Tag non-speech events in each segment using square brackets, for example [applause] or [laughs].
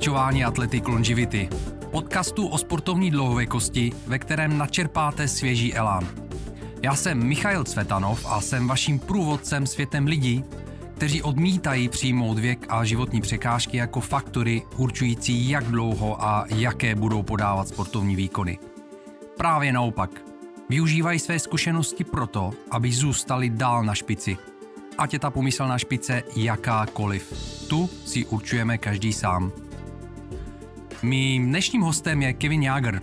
Pokračování Athletic Longevity, podcastu o sportovní dlouhověkosti, ve kterém načerpáte svěží elán. Já jsem Michail Cvetanov a jsem vaším průvodcem světem lidí, kteří odmítají přijmout věk a životní překážky jako faktory určující, jak dlouho a jaké budou podávat sportovní výkony. Právě naopak. Využívají své zkušenosti proto, aby zůstali dál na špici – ať je ta pomyslná špice jakákoliv. Tu si určujeme každý sám. Mým dnešním hostem je Kevin Jager,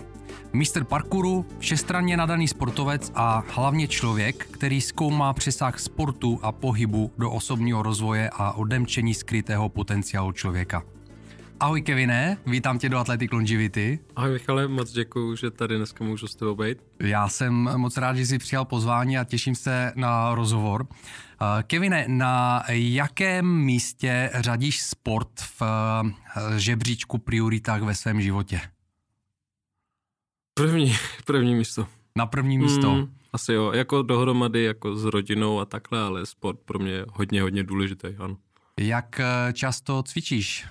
mistr parkouru, všestranně nadaný sportovec a hlavně člověk, který zkoumá přesah sportu a pohybu do osobního rozvoje a odemčení skrytého potenciálu člověka. Ahoj Kevine, vítám tě do Athletic Longevity. Ahoj Michale, moc děkuji, že tady dneska můžu s tebou být. Já jsem moc rád, že jsi přijal pozvání a těším se na rozhovor. Eh, Kevine, na jakém místě řadíš sport v eh, žebříčku prioritách ve svém životě? První, [laughs] první místo. Na první místo? Mm, asi jo, jako dohromady, jako s rodinou a takhle, ale sport pro mě je hodně, hodně důležitý, ano. Jak eh, často cvičíš?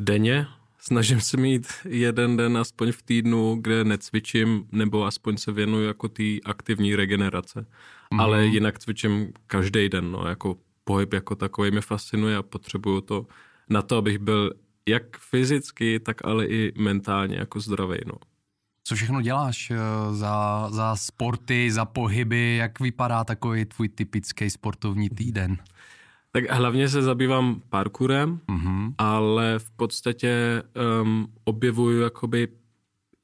Denně. Snažím se mít jeden den aspoň v týdnu, kde necvičím, nebo aspoň se věnuju jako té aktivní regenerace. Mm. Ale jinak cvičím každý den, no, jako pohyb jako takový mě fascinuje a potřebuju to na to, abych byl jak fyzicky, tak ale i mentálně jako zdravý, no. Co všechno děláš eh, za, za sporty, za pohyby, jak vypadá takový tvůj typický sportovní týden? Tak hlavně se zabývám parkourem, mm-hmm. ale v podstatě um, objevuju jakoby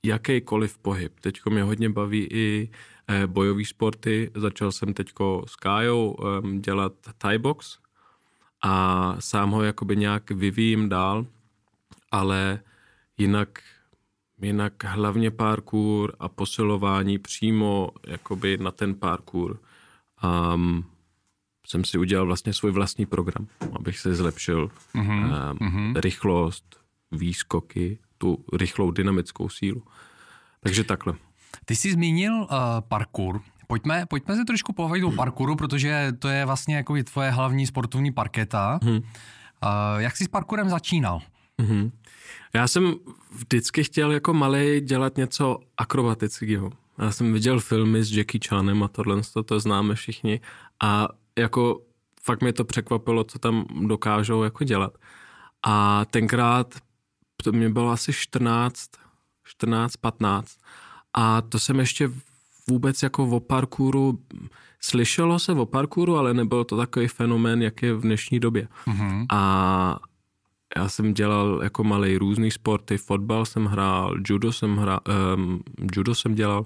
jakýkoliv pohyb. Teďko mě hodně baví i eh, bojové sporty. Začal jsem teďko s Kájou um, dělat Thai box a sám ho jakoby nějak vyvíjím dál, ale jinak, jinak hlavně parkour a posilování přímo jakoby na ten parkour. Um, jsem si udělal vlastně svůj vlastní program, abych se zlepšil mm-hmm. um, rychlost, výskoky, tu rychlou dynamickou sílu. Takže takhle. Ty jsi zmínil uh, parkour. Pojďme, pojďme se trošku povědět o parkouru, protože to je vlastně jako tvoje hlavní sportovní parketa. Hmm. Uh, jak jsi s parkourem začínal? Hmm. Já jsem vždycky chtěl jako malý dělat něco akrobatického. Já jsem viděl filmy s Jackie Chanem a tohle, to, to známe všichni. A jako fakt mě to překvapilo, co tam dokážou jako dělat. A tenkrát to mě bylo asi 14, 14, 15 a to jsem ještě vůbec jako o parkouru, slyšelo se o parkouru, ale nebyl to takový fenomén, jak je v dnešní době. Mm-hmm. A já jsem dělal jako malý různý sporty, fotbal jsem hrál, judo jsem hrál, um, judo jsem dělal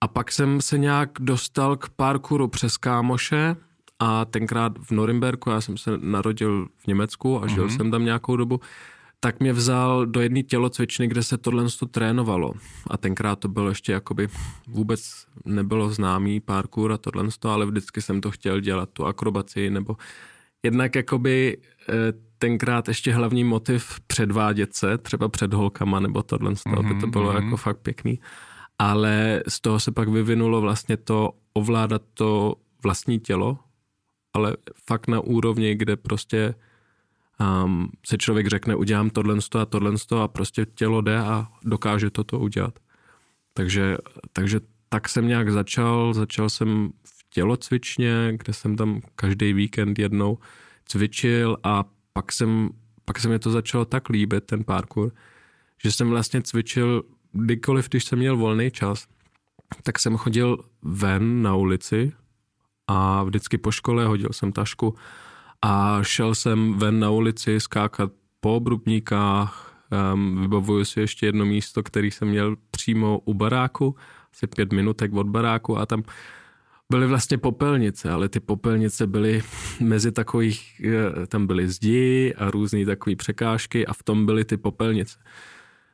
a pak jsem se nějak dostal k parkouru přes kámoše, a tenkrát v Norimberku, já jsem se narodil v Německu a žil mm-hmm. jsem tam nějakou dobu, tak mě vzal do jedné tělocvičny, kde se tohle trénovalo. A tenkrát to bylo ještě jakoby vůbec nebylo známý parkour a tohle, ale vždycky jsem to chtěl dělat, tu akrobaci, nebo jednak jakoby eh, tenkrát ještě hlavní motiv předvádět se, třeba před holkama nebo tohle, mm-hmm, aby to bylo mm-hmm. jako fakt pěkný. Ale z toho se pak vyvinulo vlastně to ovládat to vlastní tělo, ale fakt na úrovni, kde prostě um, se člověk řekne, udělám tohle a tohle a prostě tělo jde a dokáže toto udělat. Takže, takže tak jsem nějak začal, začal jsem v tělocvičně, kde jsem tam každý víkend jednou cvičil a pak jsem, pak se mi to začalo tak líbit, ten parkour, že jsem vlastně cvičil kdykoliv, když jsem měl volný čas, tak jsem chodil ven na ulici a vždycky po škole hodil jsem tašku a šel jsem ven na ulici skákat po obrubníkách, um, vybavuju si ještě jedno místo, který jsem měl přímo u baráku, asi pět minutek od baráku a tam byly vlastně popelnice, ale ty popelnice byly mezi takových, eh, tam byly zdi a různé takové překážky a v tom byly ty popelnice.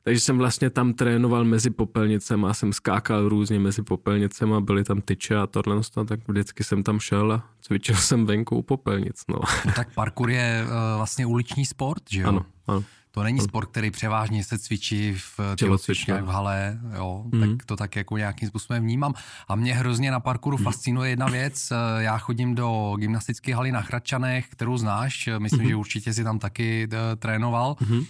Takže jsem vlastně tam trénoval mezi popelnicemi a jsem skákal různě mezi popelnicemi a byly tam tyče a tohle, tak vždycky jsem tam šel a cvičil jsem venku u popelnic. No. no tak parkour je uh, vlastně uliční sport, že jo? Ano, ano. To není sport, který převážně se cvičí v tělocvičně v hale, jo, mm. tak to tak jako nějakým způsobem vnímám. A mě hrozně na parkouru fascinuje jedna věc. Já chodím do gymnastické haly na Chračanech, kterou znáš, myslím, mm. že určitě si tam taky trénoval. Mm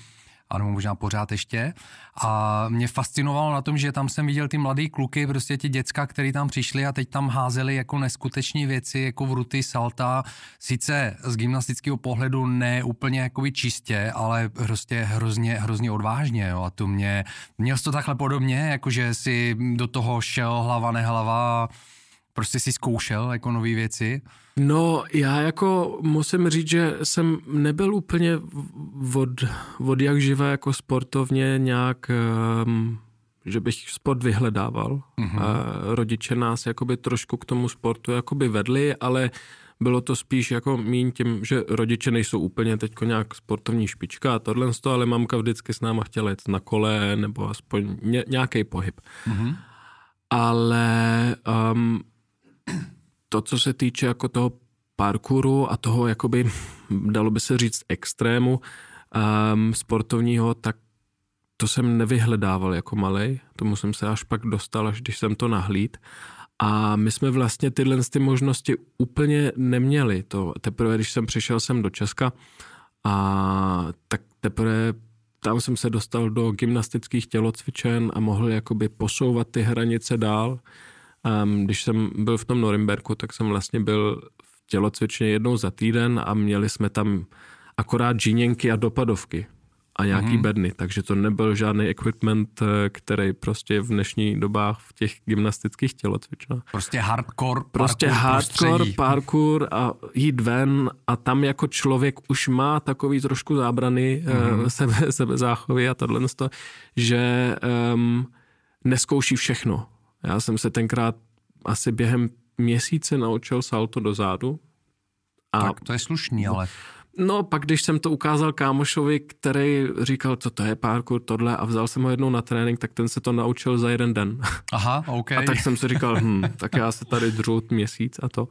ano, možná pořád ještě. A mě fascinovalo na tom, že tam jsem viděl ty mladé kluky, prostě ti děcka, který tam přišli a teď tam házeli jako neskuteční věci, jako vruty, salta. Sice z gymnastického pohledu ne úplně jakoby čistě, ale prostě hrozně, hrozně odvážně. Jo. A to mě, měl to takhle podobně, jakože si do toho šel hlava nehlava, prostě si zkoušel jako nové věci. No, já jako musím říct, že jsem nebyl úplně od, od jak živé jako sportovně nějak, um, že bych sport vyhledával. Mm-hmm. A rodiče nás jakoby trošku k tomu sportu jakoby vedli, ale bylo to spíš jako míň tím, že rodiče nejsou úplně teď nějak sportovní špička a tohle, ale mamka vždycky s náma chtěla jít na kole nebo aspoň ně, nějaký pohyb. Mm-hmm. Ale um, to, co se týče jako toho parkouru a toho, jakoby, dalo by se říct, extrému um, sportovního, tak to jsem nevyhledával jako malý. Tomu jsem se až pak dostal, až když jsem to nahlíd. A my jsme vlastně tyhle ty možnosti úplně neměli. To teprve, když jsem přišel sem do Česka, a tak teprve tam jsem se dostal do gymnastických tělocvičen a mohl jakoby posouvat ty hranice dál. Um, když jsem byl v tom Norimberku, tak jsem vlastně byl v tělocvičně jednou za týden a měli jsme tam akorát džíněnky a dopadovky a nějaký mm-hmm. bedny, takže to nebyl žádný equipment, eh, který prostě v dnešní dobách v těch gymnastických tělocvičnách. Prostě hardcore Prostě hardcore prostředí. parkour a jít ven a tam jako člověk už má takový trošku zábrany mm-hmm. sebe, sebezáchovy a tohle, že um, neskouší všechno. Já jsem se tenkrát asi během měsíce naučil salto do zádu. A tak to je slušný, ale... No, pak když jsem to ukázal kámošovi, který říkal, co to je parkour, tohle, a vzal jsem ho jednou na trénink, tak ten se to naučil za jeden den. Aha, OK. A tak jsem si říkal, hm, tak já se tady dřut měsíc a to.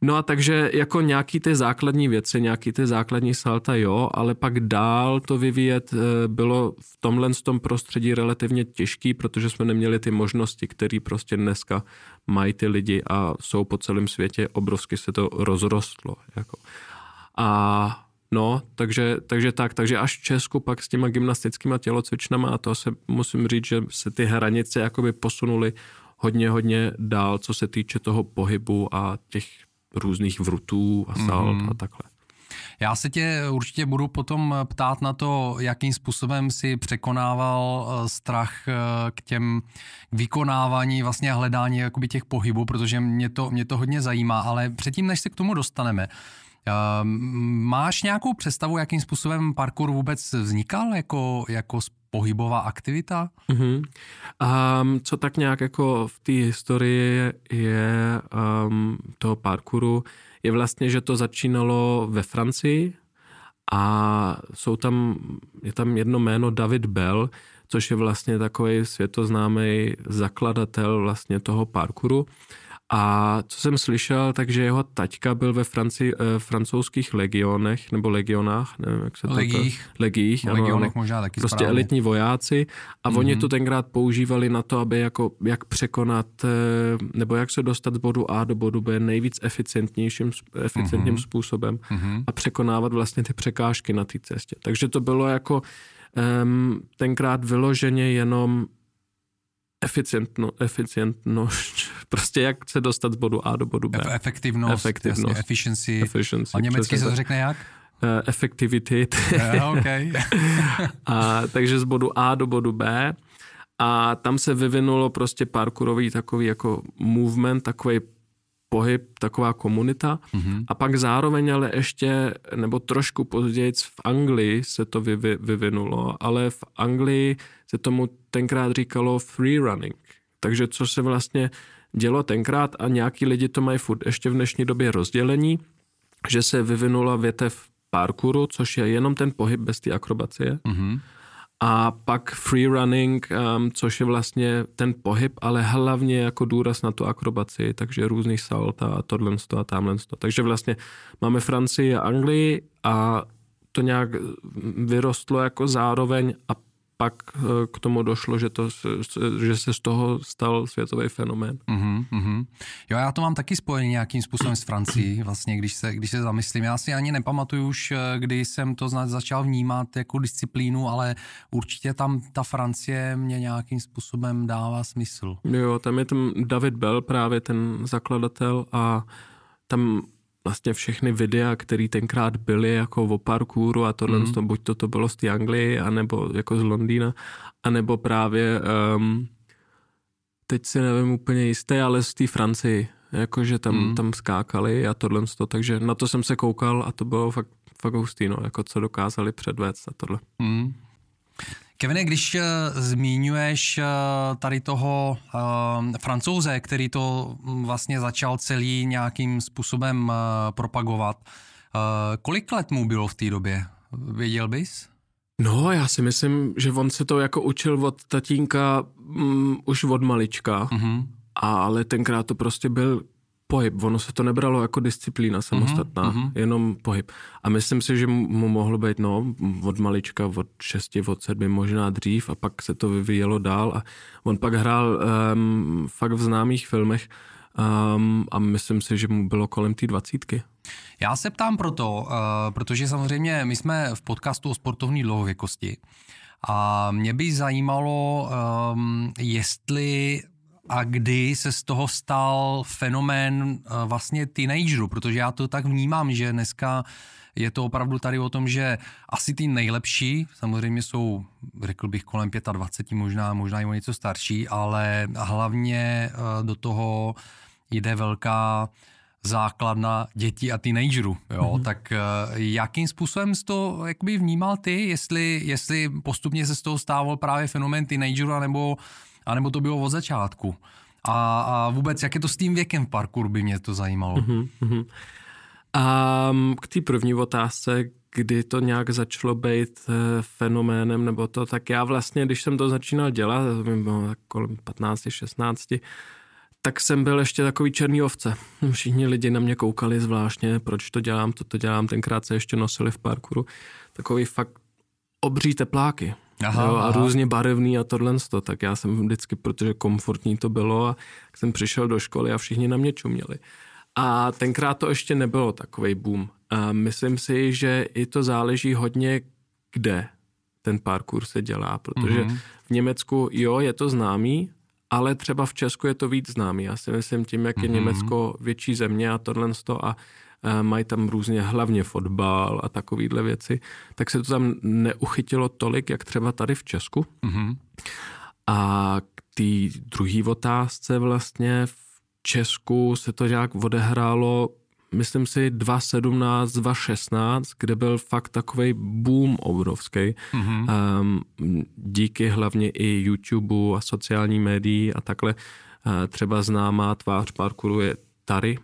No a takže jako nějaký ty základní věci, nějaký ty základní salta jo, ale pak dál to vyvíjet eh, bylo v tomhle tom prostředí relativně těžký, protože jsme neměli ty možnosti, které prostě dneska mají ty lidi a jsou po celém světě, obrovsky se to rozrostlo. Jako. A No, takže, takže tak, takže až v Česku pak s těma gymnastickými tělocvičnama a to se musím říct, že se ty hranice jakoby posunuly hodně, hodně dál, co se týče toho pohybu a těch různých vrutů a salt mm. a takhle. Já se tě určitě budu potom ptát na to, jakým způsobem si překonával eh, strach eh, k těm k vykonávání, vlastně hledání jakoby těch pohybů, protože mě to, mě to hodně zajímá, ale předtím, než se k tomu dostaneme, ehm, Máš nějakou představu, jakým způsobem parkour vůbec vznikal jako, jako pohybová aktivita? Mm-hmm. Um, co tak nějak jako v té historii je um, toho parkouru, je vlastně, že to začínalo ve Francii a jsou tam, je tam jedno jméno David Bell, což je vlastně takový světoznámý zakladatel vlastně toho parkouru. A co jsem slyšel, takže jeho taťka byl ve Franci, eh, francouzských legionech, nebo legionách, nevím, jak se to... Legích. To, legích, ano, Legionech ano. možná taky Prostě správně. elitní vojáci a mm-hmm. oni to tenkrát používali na to, aby jako, jak překonat, eh, nebo jak se dostat z bodu A do bodu B nejvíc eficientnějším, eficientním mm-hmm. způsobem mm-hmm. a překonávat vlastně ty překážky na té cestě. Takže to bylo jako um, tenkrát vyloženě jenom eficientno, eficientnost, [laughs] prostě jak se dostat z bodu A do bodu B. Efektivnost, Efektivnost. Jasně, efficiency. efficiency. A německy se to řekne jak? Uh, effectivity. Uh, [laughs] okay. a, takže z bodu A do bodu B. A tam se vyvinulo prostě parkourový takový jako movement, takový pohyb, taková komunita. Mm-hmm. A pak zároveň ale ještě, nebo trošku později v Anglii se to vyvi, vyvinulo, ale v Anglii se tomu tenkrát říkalo free running. Takže co se vlastně dělo tenkrát a nějaký lidi to mají furt ještě v dnešní době rozdělení, že se vyvinula větev parkouru, což je jenom ten pohyb bez té akrobacie. Mm-hmm. A pak free running, um, což je vlastně ten pohyb, ale hlavně jako důraz na tu akrobaci, takže různý salta a tohle a tamhle. Takže vlastně máme Francii a Anglii a to nějak vyrostlo jako zároveň a pak eh, k tomu došlo, že, to, že se z toho stal světový fenomén. Uh-huh. Jo, já to mám taky spojený nějakým způsobem s Francií, vlastně, když se, když se zamyslím. Já si ani nepamatuju už, eh, kdy jsem to začal vnímat jako disciplínu, ale určitě tam ta Francie mě nějakým způsobem dává smysl. Jo, tam je tam David Bell, právě ten zakladatel a tam vlastně všechny videa, které tenkrát byly jako o parkouru a tohle, mm. to, buď to, to bylo z té Anglie, anebo jako z Londýna, anebo právě, um, teď si nevím úplně jisté, ale z té Francii, jakože tam, mm. tam skákali a tohle, to, takže na to jsem se koukal a to bylo fakt, fakt hustý, no, jako co dokázali předvést a tohle. Mm. Kevine, když uh, zmiňuješ uh, tady toho uh, francouze, který to um, vlastně začal celý nějakým způsobem propagovat, kolik let mu bylo v té době? Věděl bys? No, já si myslím, že on se to jako učil od tatínka um, už od malička, mm-hmm. ale tenkrát to prostě byl pohyb. Ono se to nebralo jako disciplína samostatná, mm-hmm. jenom pohyb. A myslím si, že mu mohlo být no, od malička, od šesti, od sedmi, možná dřív a pak se to vyvíjelo dál a on pak hrál um, fakt v známých filmech um, a myslím si, že mu bylo kolem té dvacítky. Já se ptám proto, uh, protože samozřejmě my jsme v podcastu o sportovní dlouhověkosti a mě by zajímalo, um, jestli a kdy se z toho stal fenomén eh, vlastně teenagerů, protože já to tak vnímám, že dneska je to opravdu tady o tom, že asi ty nejlepší, samozřejmě jsou, řekl bych, kolem 25, možná, možná i o něco starší, ale hlavně eh, do toho jde velká základna dětí a teenagerů, jo, mm-hmm. tak eh, jakým způsobem jsi to jakoby vnímal ty, jestli, jestli postupně se z toho stával právě fenomén teenagerů, nebo anebo to bylo od začátku. A, a vůbec, jak je to s tím věkem v parkouru, by mě to zajímalo. Uh-huh, A k té první otázce, kdy to nějak začalo být eh, fenoménem nebo to, tak já vlastně, když jsem to začínal dělat, to bylo kolem 15, 16, tak jsem byl ještě takový černý ovce. [laughs] Všichni lidi na mě koukali zvláštně, proč to dělám, to to dělám. Tenkrát se ještě nosili v parkouru. Takový fakt obří tepláky. Aha, jo, a aha. různě barevný a tohle, tak já jsem vždycky, protože komfortní to bylo a jsem přišel do školy a všichni na mě čuměli. A tenkrát to ještě nebylo takový boom. A myslím si, že i to záleží hodně, kde ten parkour se dělá, protože mm-hmm. v Německu, jo, je to známý, ale třeba v Česku je to víc známý. Já si myslím tím, jak je mm-hmm. Německo větší země a tohle a mají tam různě hlavně fotbal a takovéhle věci, tak se to tam neuchytilo tolik, jak třeba tady v Česku. Mm-hmm. A k té druhé otázce vlastně v Česku se to nějak odehrálo myslím si 2017, 2016, kde byl fakt takový boom obrovský. Mm-hmm. Um, díky hlavně i YouTube a sociální médií a takhle. Uh, třeba známá tvář parkouru je Tary,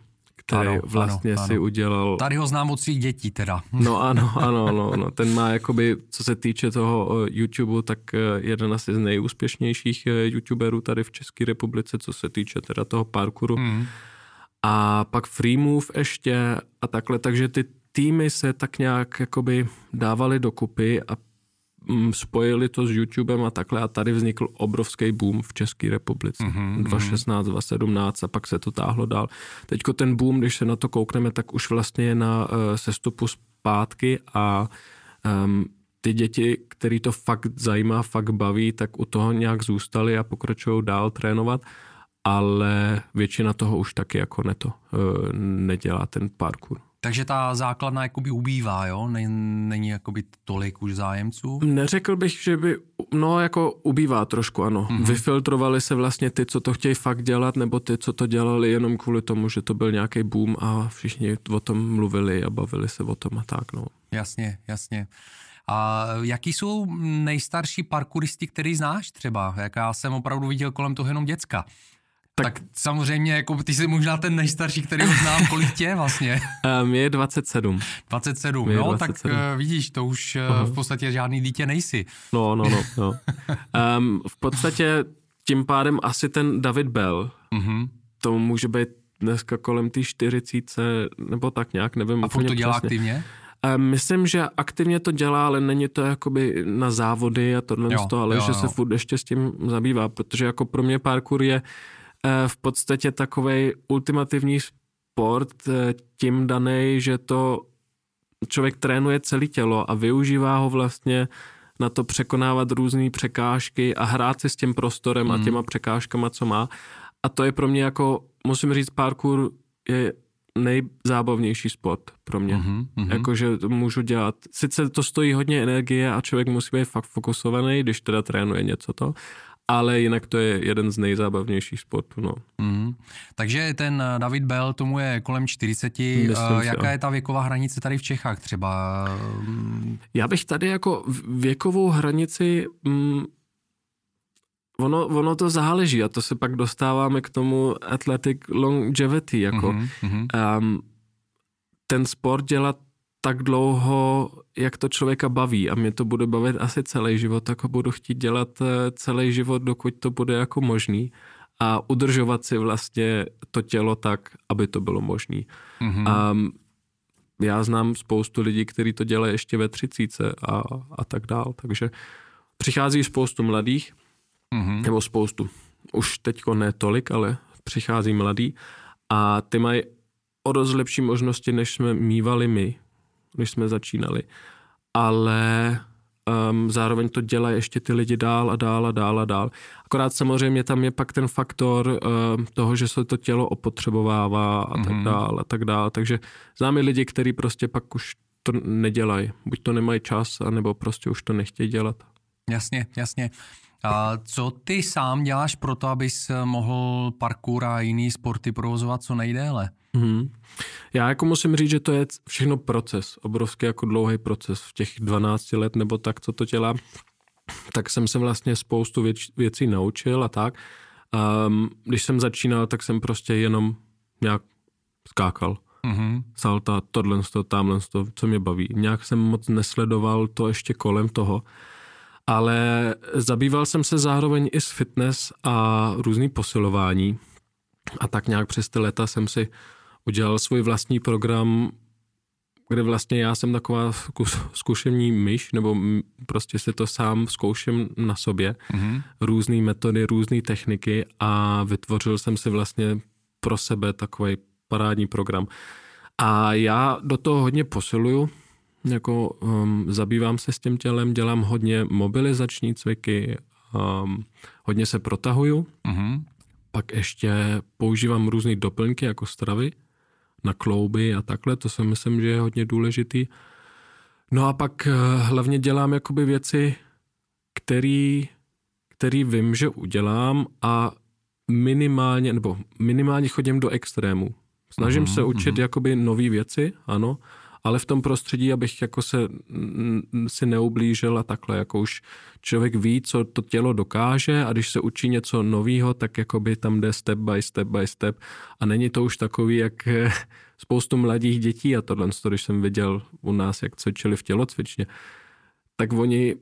který ano, vlastně ano, si ano. udělal... Tady ho znám od svých dětí teda. [laughs] No ano, ano, no, no. ten má jakoby, co se týče toho eh, YouTube, tak eh, jeden asi z nejúspěšnějších eh, YouTuberů tady v České republice, co se týče teda toho parkouru. Mm. A pak Freemove ještě a takhle, takže ty týmy se tak nějak jakoby dávali dokupy a spojili to s YouTubem a takhle a tady vznikl obrovský boom v České republice. Mm-hmm. 2016, 2017 a pak se to táhlo dál. Teďko ten boom, když se na to koukneme, tak už vlastně je na uh, sestupu zpátky a um, ty děti, který to fakt zajímá, fakt baví, tak u toho nějak zůstali a pokračují dál trénovat, ale většina toho už taky jako neto, uh, nedělá ten parkour. Takže ta základna jakoby ubývá, jo? Není jakoby tolik už zájemců? Neřekl bych, že by, no jako ubývá trošku, ano. Mm-hmm. Vyfiltrovali se vlastně ty, co to chtějí fakt dělat, nebo ty, co to dělali jenom kvůli tomu, že to byl nějaký boom a všichni o tom mluvili a bavili se o tom a tak, no. Jasně, jasně. A jaký jsou nejstarší parkouristi, který znáš třeba? Jak já jsem opravdu viděl kolem toho jenom děcka. Tak, tak samozřejmě, jako ty jsi možná ten nejstarší, který ho znám, [laughs] kolik tě vlastně? Um, je 27. 27, je no 27. tak uh, vidíš, to už uh, v podstatě žádný dítě nejsi. No, no, no. no. [laughs] um, v podstatě tím pádem asi ten David Bell, uh-huh. to může být dneska kolem té 40, nebo tak nějak, nevím. A furt to dělá přesně. aktivně? Myslím, že aktivně to dělá, ale není to jakoby na závody a tohle, jo, to, ale jo, že jo. se furt ještě s tím zabývá, protože jako pro mě parkour je eh, v podstatě takový ultimativní sport eh, tím daný, že to člověk trénuje celé tělo a využívá ho vlastně na to překonávat různé překážky a hrát si s tím prostorem mm. a hmm. těma překážkama, co má. A to je pro mě jako, musím říct, parkour je nejzábavnější sport pro mě. Mm-hmm, mm-hmm. Jakože to můžu dělat. Sice to stojí hodně energie a člověk musí být fakt fokusovaný, když teda trénuje něco to, ale jinak to je jeden z nejzábavnějších sportů. No. Mm. Takže ten eh, David Bell, tomu je kolem 40. Myslím uh, jaká je ta věková hranice tady v Čechách třeba? Já bych tady jako věkovou hranici... Mm, ono, ono to záleží a to se pak dostáváme k tomu athletic longevity. Jako, mm-hmm. um, ten sport dělat tak dlouho, jak to člověka baví a mě to bude bavit asi celý život, tak ho budu chtít dělat eh, celý život, dokud to bude jako možný a udržovat si vlastně to tělo tak, aby to bylo možný. Mm-hmm. A já znám spoustu lidí, kteří to dělají ještě ve třicíce a, a tak dál, takže přichází spoustu mladých, mm-hmm. nebo spoustu, už teďko ne tolik, ale přichází mladí a ty mají o dost lepší možnosti, než jsme mývali my, když jsme začínali. Ale um, zároveň to dělají ještě ty lidi dál a dál a dál a dál. Akorát samozřejmě tam je pak ten faktor um, toho, že se to tělo opotřebovává a mm-hmm. tak mhm. dál a tak dál. Takže známe lidi, kteří prostě pak už to nedělají. Buď to nemají čas, anebo prostě už to nechtějí dělat. Jasně, jasně. A co ty sám děláš pro to, abys mohl parkour a jiný sporty provozovat co nejdéle? Mm-hmm. Já jako musím říct, že to je všechno proces, obrovský jako dlouhý proces v těch 12 let nebo tak, co to dělá, tak jsem se vlastně spoustu věc, věcí naučil a tak. Um, když jsem začínal, tak jsem prostě jenom nějak skákal. Mm-hmm. Salta, tohle, tamhle, co mě baví. Nějak jsem moc nesledoval to ještě kolem toho, ale zabýval jsem se zároveň i s fitness a různý posilování. A tak nějak přes ty leta jsem si udělal svůj vlastní program, kde vlastně já jsem taková zkušení myš, nebo prostě si to sám zkouším na sobě, mm-hmm. různé metody, různé techniky a vytvořil jsem si vlastně pro sebe takový parádní program. A já do toho hodně posiluju, jako um, zabývám se s tím tělem, dělám hodně mobilizační cviky, um, hodně se protahuju, mm-hmm. pak ještě používám různé doplňky jako stravy, na klouby a takhle, to si myslím, že je hodně důležitý. No a pak eh, hlavně dělám jakoby věci, který, který vím, že udělám a minimálně, nebo minimálně chodím do extrému. Snažím mm-hmm, se učit mm-hmm. jakoby nové věci, ano, ale v tom prostředí, abych jako se si neublížil a takhle, jako už člověk ví, co to tělo dokáže a když se učí něco nového, tak jako by tam jde step by step by step. A není to už takový, jak eh, spoustu mladých dětí a tohle, když jsem viděl u nás, jak cvičili v tělocvičně, tak oni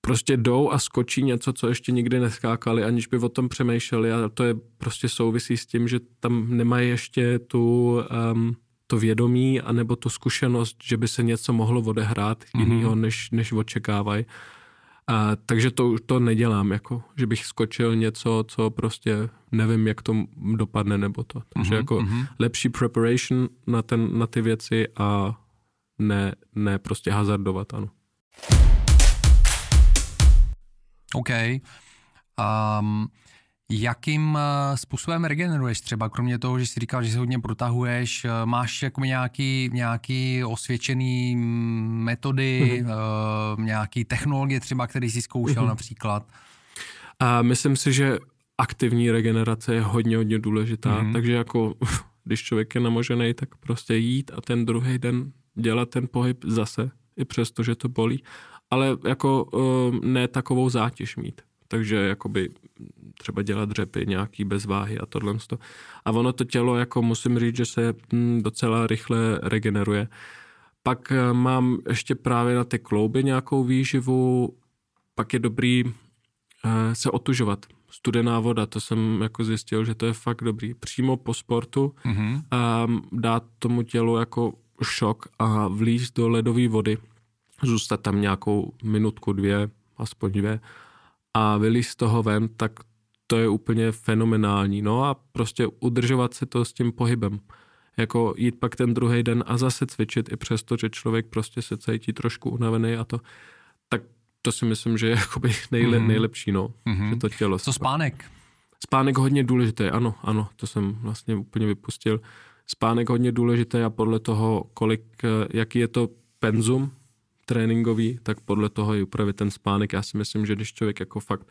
prostě jdou a skočí něco, co ještě nikdy neskákali, aniž by o tom přemýšleli. A to je prostě souvisí s tím, že tam nemají ještě tu um, to vědomí anebo tu zkušenost, že by se něco mohlo odehrát mm-hmm. jinýho, než, než očekávají. A, takže to, to nedělám, jako, že bych skočil něco, co prostě nevím, jak to dopadne nebo to. Takže mm-hmm. jako mm-hmm. lepší preparation na, ten, na ty věci a ne, ne prostě hazardovat, ano. OK. Um, Jakým eh, způsobem regeneruješ třeba, kromě toho, že jsi říkal, že se hodně protahuješ, eh, máš jako nějaký, nějaký osvědčený metody, mm-hmm. nějaký technologie třeba, který jsi zkoušel mm-hmm. například? A myslím si, že aktivní regenerace je hodně, hodně důležitá, mm-hmm. takže jako [laughs] když člověk je namožený, tak prostě jít a ten druhý den dělat ten pohyb zase, i přesto, že to bolí, ale jako ne takovou zátěž mít takže jakoby třeba dělat dřepy nějaký bez váhy a tohle. A ono to tělo, jako musím říct, že se hm, docela rychle regeneruje. Pak eh, mám ještě právě na ty klouby nějakou výživu, pak je dobrý eh, se otužovat. Studená voda, to jsem jako zjistil, že to je fakt dobrý. Přímo po sportu mm-hmm. a dát tomu tělu jako šok a vlízt do ledové vody, zůstat tam nějakou minutku, dvě, aspoň dvě a vylíst z toho ven, tak to je úplně fenomenální. No a prostě udržovat se to s tím pohybem. Jako jít pak ten druhý den a zase cvičit i přesto, že člověk prostě se cítí trošku unavený a to, tak to si myslím, že je [laughs] jakoby nejle, mm. nejlepší, no, mm-hmm. že to tělo. Co spánek? Spánek hodně důležitý, ano, ano, to jsem vlastně úplně vypustil. Spánek hodně důležitý a podle toho, kolik, jaký je to penzum tréninkový, tak podle toho je upravit ten spánek. Já si myslím, že když člověk jako fakt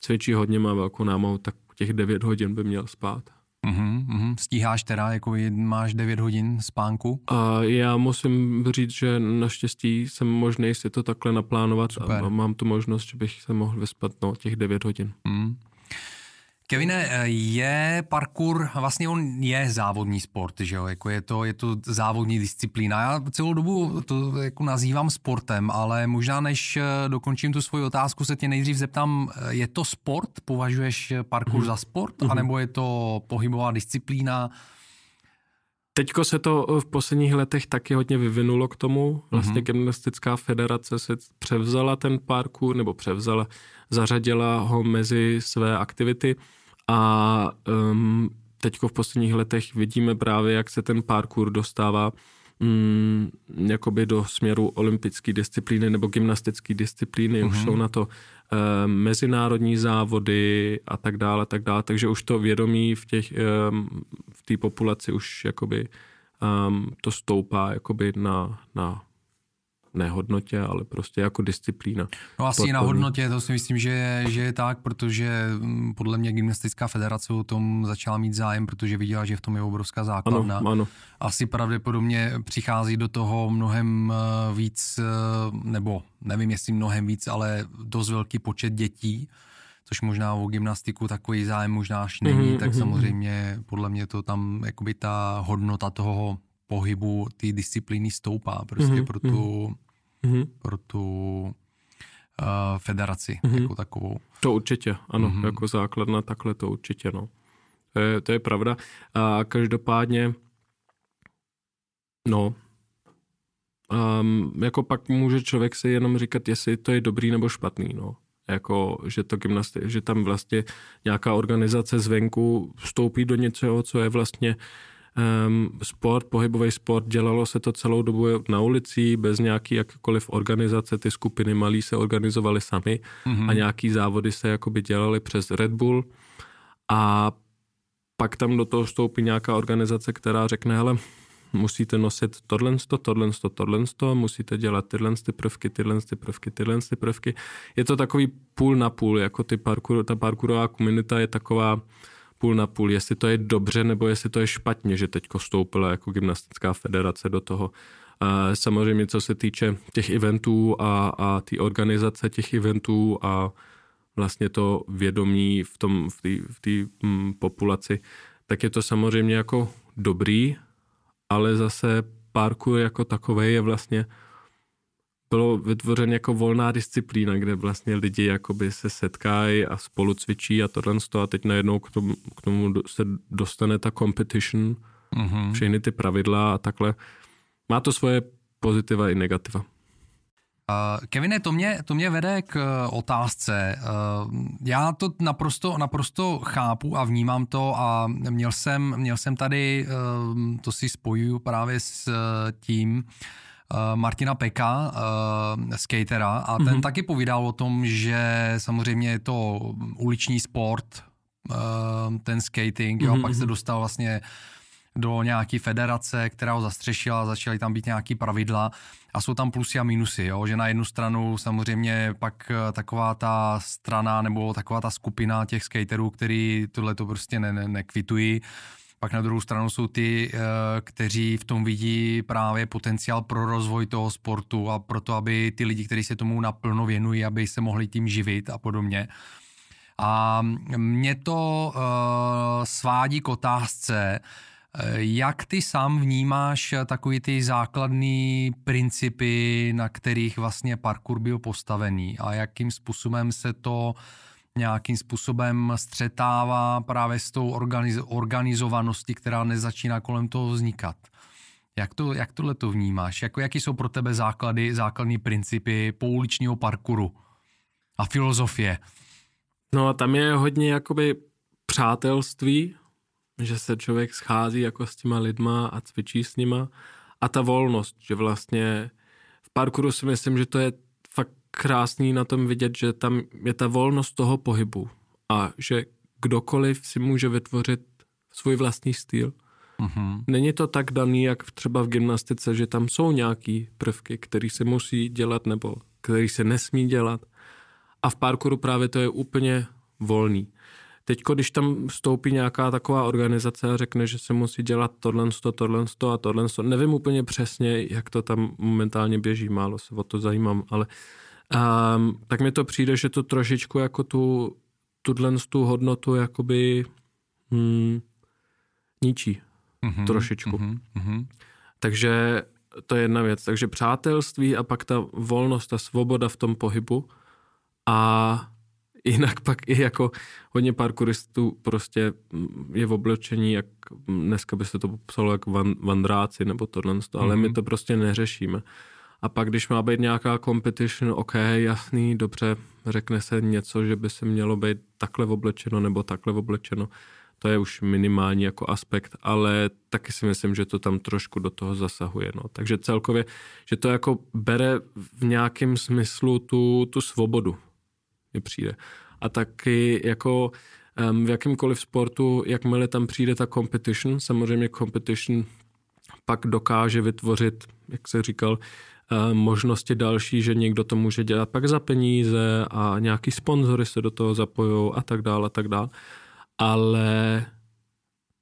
cvičí hodně, má velkou námahu, tak těch 9 hodin by měl spát. Uhum, uhum. Stíháš teda, jako máš 9 hodin spánku? A já musím říct, že naštěstí jsem možný si to takhle naplánovat Super. a mám tu možnost, že bych se mohl vyspat no, těch 9 hodin. Mm. Kevine, je parkour, vlastně on je závodní sport, že jo, jako je to, je to závodní disciplína. Já celou dobu to jako nazývám sportem, ale možná než eh, dokončím tu svoji otázku, se tě nejdřív zeptám, eh, je to sport? Považuješ parkour mm-hmm. za sport? Mm-hmm. Anebo je to pohybová disciplína? Teďko se to v posledních letech taky hodně vyvinulo k tomu. Vlastně mm-hmm. gymnastická federace se převzala ten parkour, nebo převzala, zařadila ho mezi své aktivity. A um, teď v posledních letech vidíme právě, jak se ten parkour dostává um, jakoby do směru olympické disciplíny nebo gymnastické disciplíny. Mm-hmm. Už mhm. jsou na to uh, mezinárodní závody a tak dále, tak dále. Takže už to vědomí v těch um, v té populaci už jakoby um, to stoupá jakoby na, na ne hodnotě, ale prostě jako disciplína. No asi sportovní. na hodnotě, to si myslím, že je, že je tak, protože mm, podle mě gymnastická federace o tom začala mít zájem, protože viděla, že v tom je obrovská základna. Ano, ano. Asi pravděpodobně přichází do toho mnohem eh, víc, eh, nebo nevím jestli mnohem víc, ale dost velký počet dětí, což možná o gymnastiku takový zájem možná až není, mm-hmm, tak mm-hmm. samozřejmě podle mě to tam jakoby ta hodnota toho pohybu ty disciplíny stoupá prostě mm-hmm, pro tu, mm-hmm. pro tu uh, federaci mm-hmm. jako takovou. To určitě, ano, mm-hmm. jako základna takhle to určitě, no. To je, to je pravda. A každopádně, no, um, jako pak může člověk si jenom říkat, jestli to je dobrý nebo špatný, no. Jako, že to gymnastik, že tam vlastně nějaká organizace zvenku vstoupí do něčeho, co je vlastně sport, pohybový sport, dělalo se to celou dobu na ulici, bez nějaký jakkoliv organizace, ty skupiny malí se organizovaly sami mm-hmm. a nějaký závody se jakoby dělaly přes Red Bull a pak tam do toho vstoupí nějaká organizace, která řekne, hele, musíte nosit tohle, tohle, tohle, musíte dělat tyhle ty prvky, tyhle ty prvky, tyhle ty prvky. Je to takový půl na půl, jako ty parkour, ta parkourová komunita je taková, půl na půl, jestli to je dobře nebo jestli to je špatně, že teď vstoupila jako gymnastická federace do toho. Samozřejmě, co se týče těch eventů a, a té organizace těch eventů a vlastně to vědomí v tom v té v tý, populaci, tak je to samozřejmě jako dobrý, ale zase parkour jako takový je vlastně bylo vytvořen jako volná disciplína, kde vlastně lidi jakoby se setkají a spolu cvičí a tohle a teď najednou k tomu, k tomu se dostane ta competition, mm-hmm. všechny ty pravidla a takhle. Má to svoje pozitiva i negativa. Uh, Kevine, to mě, to mě vede k uh, otázce. Uh, já to naprosto, naprosto chápu a vnímám to a měl jsem, měl jsem tady, uh, to si spojuju právě s uh, tím, Eh, Martina Peka, uh, skatera, a ten mm-hmm. taky povídal o tom, že samozřejmě je to uliční sport, uh, ten skating, jo, mm-hmm. pak se mhm. dostal vlastně do nějaké federace, která ho zastřešila, začaly tam být nějaké pravidla a jsou tam plusy a minusy, jo? že na jednu stranu samozřejmě pak taková ta strana nebo taková ta skupina těch skaterů, který tohle to prostě ne, ne, nekvitují, pak na druhou stranu jsou ty, eh, kteří v tom vidí právě potenciál pro rozvoj toho sportu a proto, aby ty lidi, kteří se tomu naplno věnují, aby se mohli tím živit a podobně. A mě to uh, svádí k otázce, eh, jak ty sám vnímáš takový ty základní principy, na kterých vlastně parkour byl postavený a jakým způsobem se to uh, nějakým způsobem střetává právě s tou organiz- organizovaností, která nezačíná kolem toho vznikat. Jak, to, jak tohle to vnímáš? Jako, jaký jsou pro tebe základy, základní principy pouličního parkouru a filozofie? No a tam je hodně jakoby přátelství, že se člověk schází jako s těma lidma a cvičí s nima a ta volnost, že vlastně v parkouru si myslím, že to je krásný na tom vidět, že tam je ta volnost toho pohybu a že kdokoliv si může vytvořit svůj vlastní styl. Mm-hmm. Není to tak daný, jak třeba v gymnastice, že tam jsou nějaký prvky, které se musí dělat nebo který se nesmí dělat. A v parkouru právě to je úplně volný. Teď, když tam vstoupí nějaká taková organizace a řekne, že se musí dělat tohle, tohle a tohle, nevím úplně přesně, jak to tam momentálně běží, málo se o to zajímám, ale um, tak mi to přijde, že to trošičku jako tu, tuhle tu hodnotu jakoby hmm, ničí mm-hmm, trošičku. Mm-hmm. Takže to je jedna věc. Takže přátelství a pak ta volnost, ta svoboda v tom pohybu a jinak [laughs] pak i jako hodně parkouristů prostě je v oblečení, jak dneska by se to popsalo jak van, vandráci nebo tohle, mm-hmm. ale my mhm. to prostě neřešíme. A pak, když má být nějaká competition, OK, jasný, dobře, řekne se něco, že by se mělo být takhle oblečeno nebo takhle oblečeno, to je už minimální jako aspekt, ale taky si myslím, že to tam trošku do toho zasahuje. No. Takže celkově, že to jako bere v nějakém smyslu tu, tu svobodu, mi přijde. A taky jako um, v jakýmkoliv sportu, jakmile tam přijde ta competition, samozřejmě competition pak dokáže vytvořit, jak se říkal, možnosti další, že někdo to může dělat pak za peníze a nějaký sponzory se do toho zapojují a tak dále a tak dále ale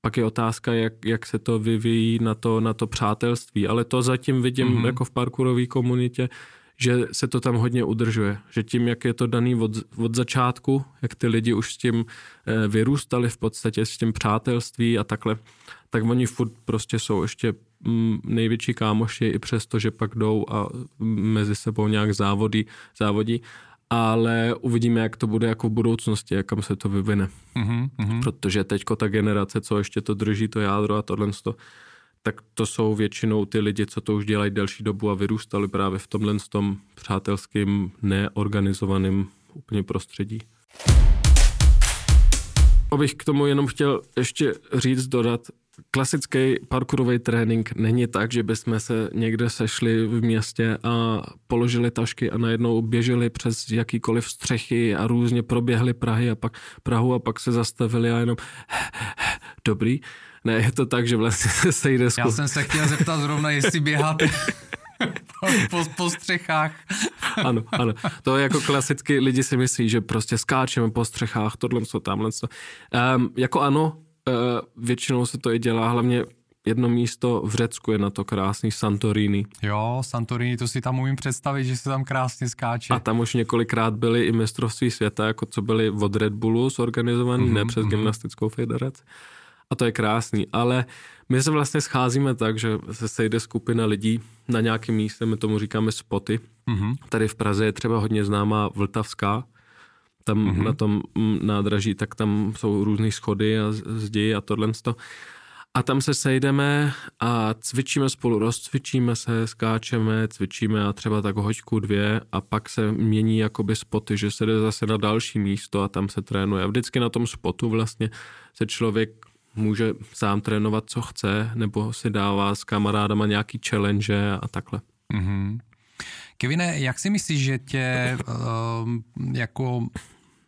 pak je otázka, jak, jak se to vyvíjí na to, na to přátelství. Ale to zatím vidím mm-hmm. jako v parkourové komunitě, že se to tam hodně udržuje. Že tím, jak je to daný od, od začátku, jak ty lidi už s tím e, vyrůstali v podstatě, s tím přátelství a takhle, tak oni furt prostě jsou ještě největší kámoši i přesto, že pak jdou a mezi sebou nějak závodí, závodí ale uvidíme, jak to bude jako v budoucnosti, jak kam se to vyvine. Mm-hmm. Protože teďko ta generace, co ještě to drží, to jádro a tohle, tak to jsou většinou ty lidi, co to už dělají delší dobu a vyrůstali právě v tomhle tom přátelským, neorganizovaném úplně prostředí. Abych k tomu jenom chtěl ještě říct, dodat, klasický parkourový trénink není tak, že bychom se někde sešli v městě a položili tašky a najednou běželi přes jakýkoliv střechy a různě proběhli Prahy a pak Prahu a pak se zastavili a jenom [laughs] dobrý. Ne, je to tak, že vlastně [laughs] se sejde Já jsem se chtěl zeptat zrovna, jestli běháte [laughs] po, po, po střechách. ano, ano. To je jako klasicky lidi si myslí, že prostě skáčeme po střechách, tohle, co tamhle. Co. Um, jako ano, většinou se to i dělá, hlavně jedno místo v Řecku je na to krásný, Santorini. Jo, Santorini, to si tam umím představit, že se tam krásně skáče. A tam už několikrát byly i mistrovství světa, jako co byly od Red Bullu zorganizovaný, mm-hmm, ne přes mm-hmm. gymnastickou federaci. A to je krásný, ale my se vlastně scházíme tak, že se sejde skupina lidí na nějakém místě, my tomu říkáme spoty. Mm-hmm. Tady v Praze je třeba hodně známá Vltavská, tam mm-hmm. na tom nádraží, tak tam jsou různé schody a zdi a tohle. A tam se sejdeme a cvičíme spolu, rozcvičíme se, skáčeme, cvičíme a třeba tak hoďku, dvě a pak se mění jakoby spoty, že se jde zase na další místo a tam se trénuje. A vždycky na tom spotu vlastně se člověk může sám trénovat, co chce, nebo si dává s kamarádama nějaký challenge a takhle. Mm-hmm. Kevine, jak si myslíš, že tě uh, [laughs] jako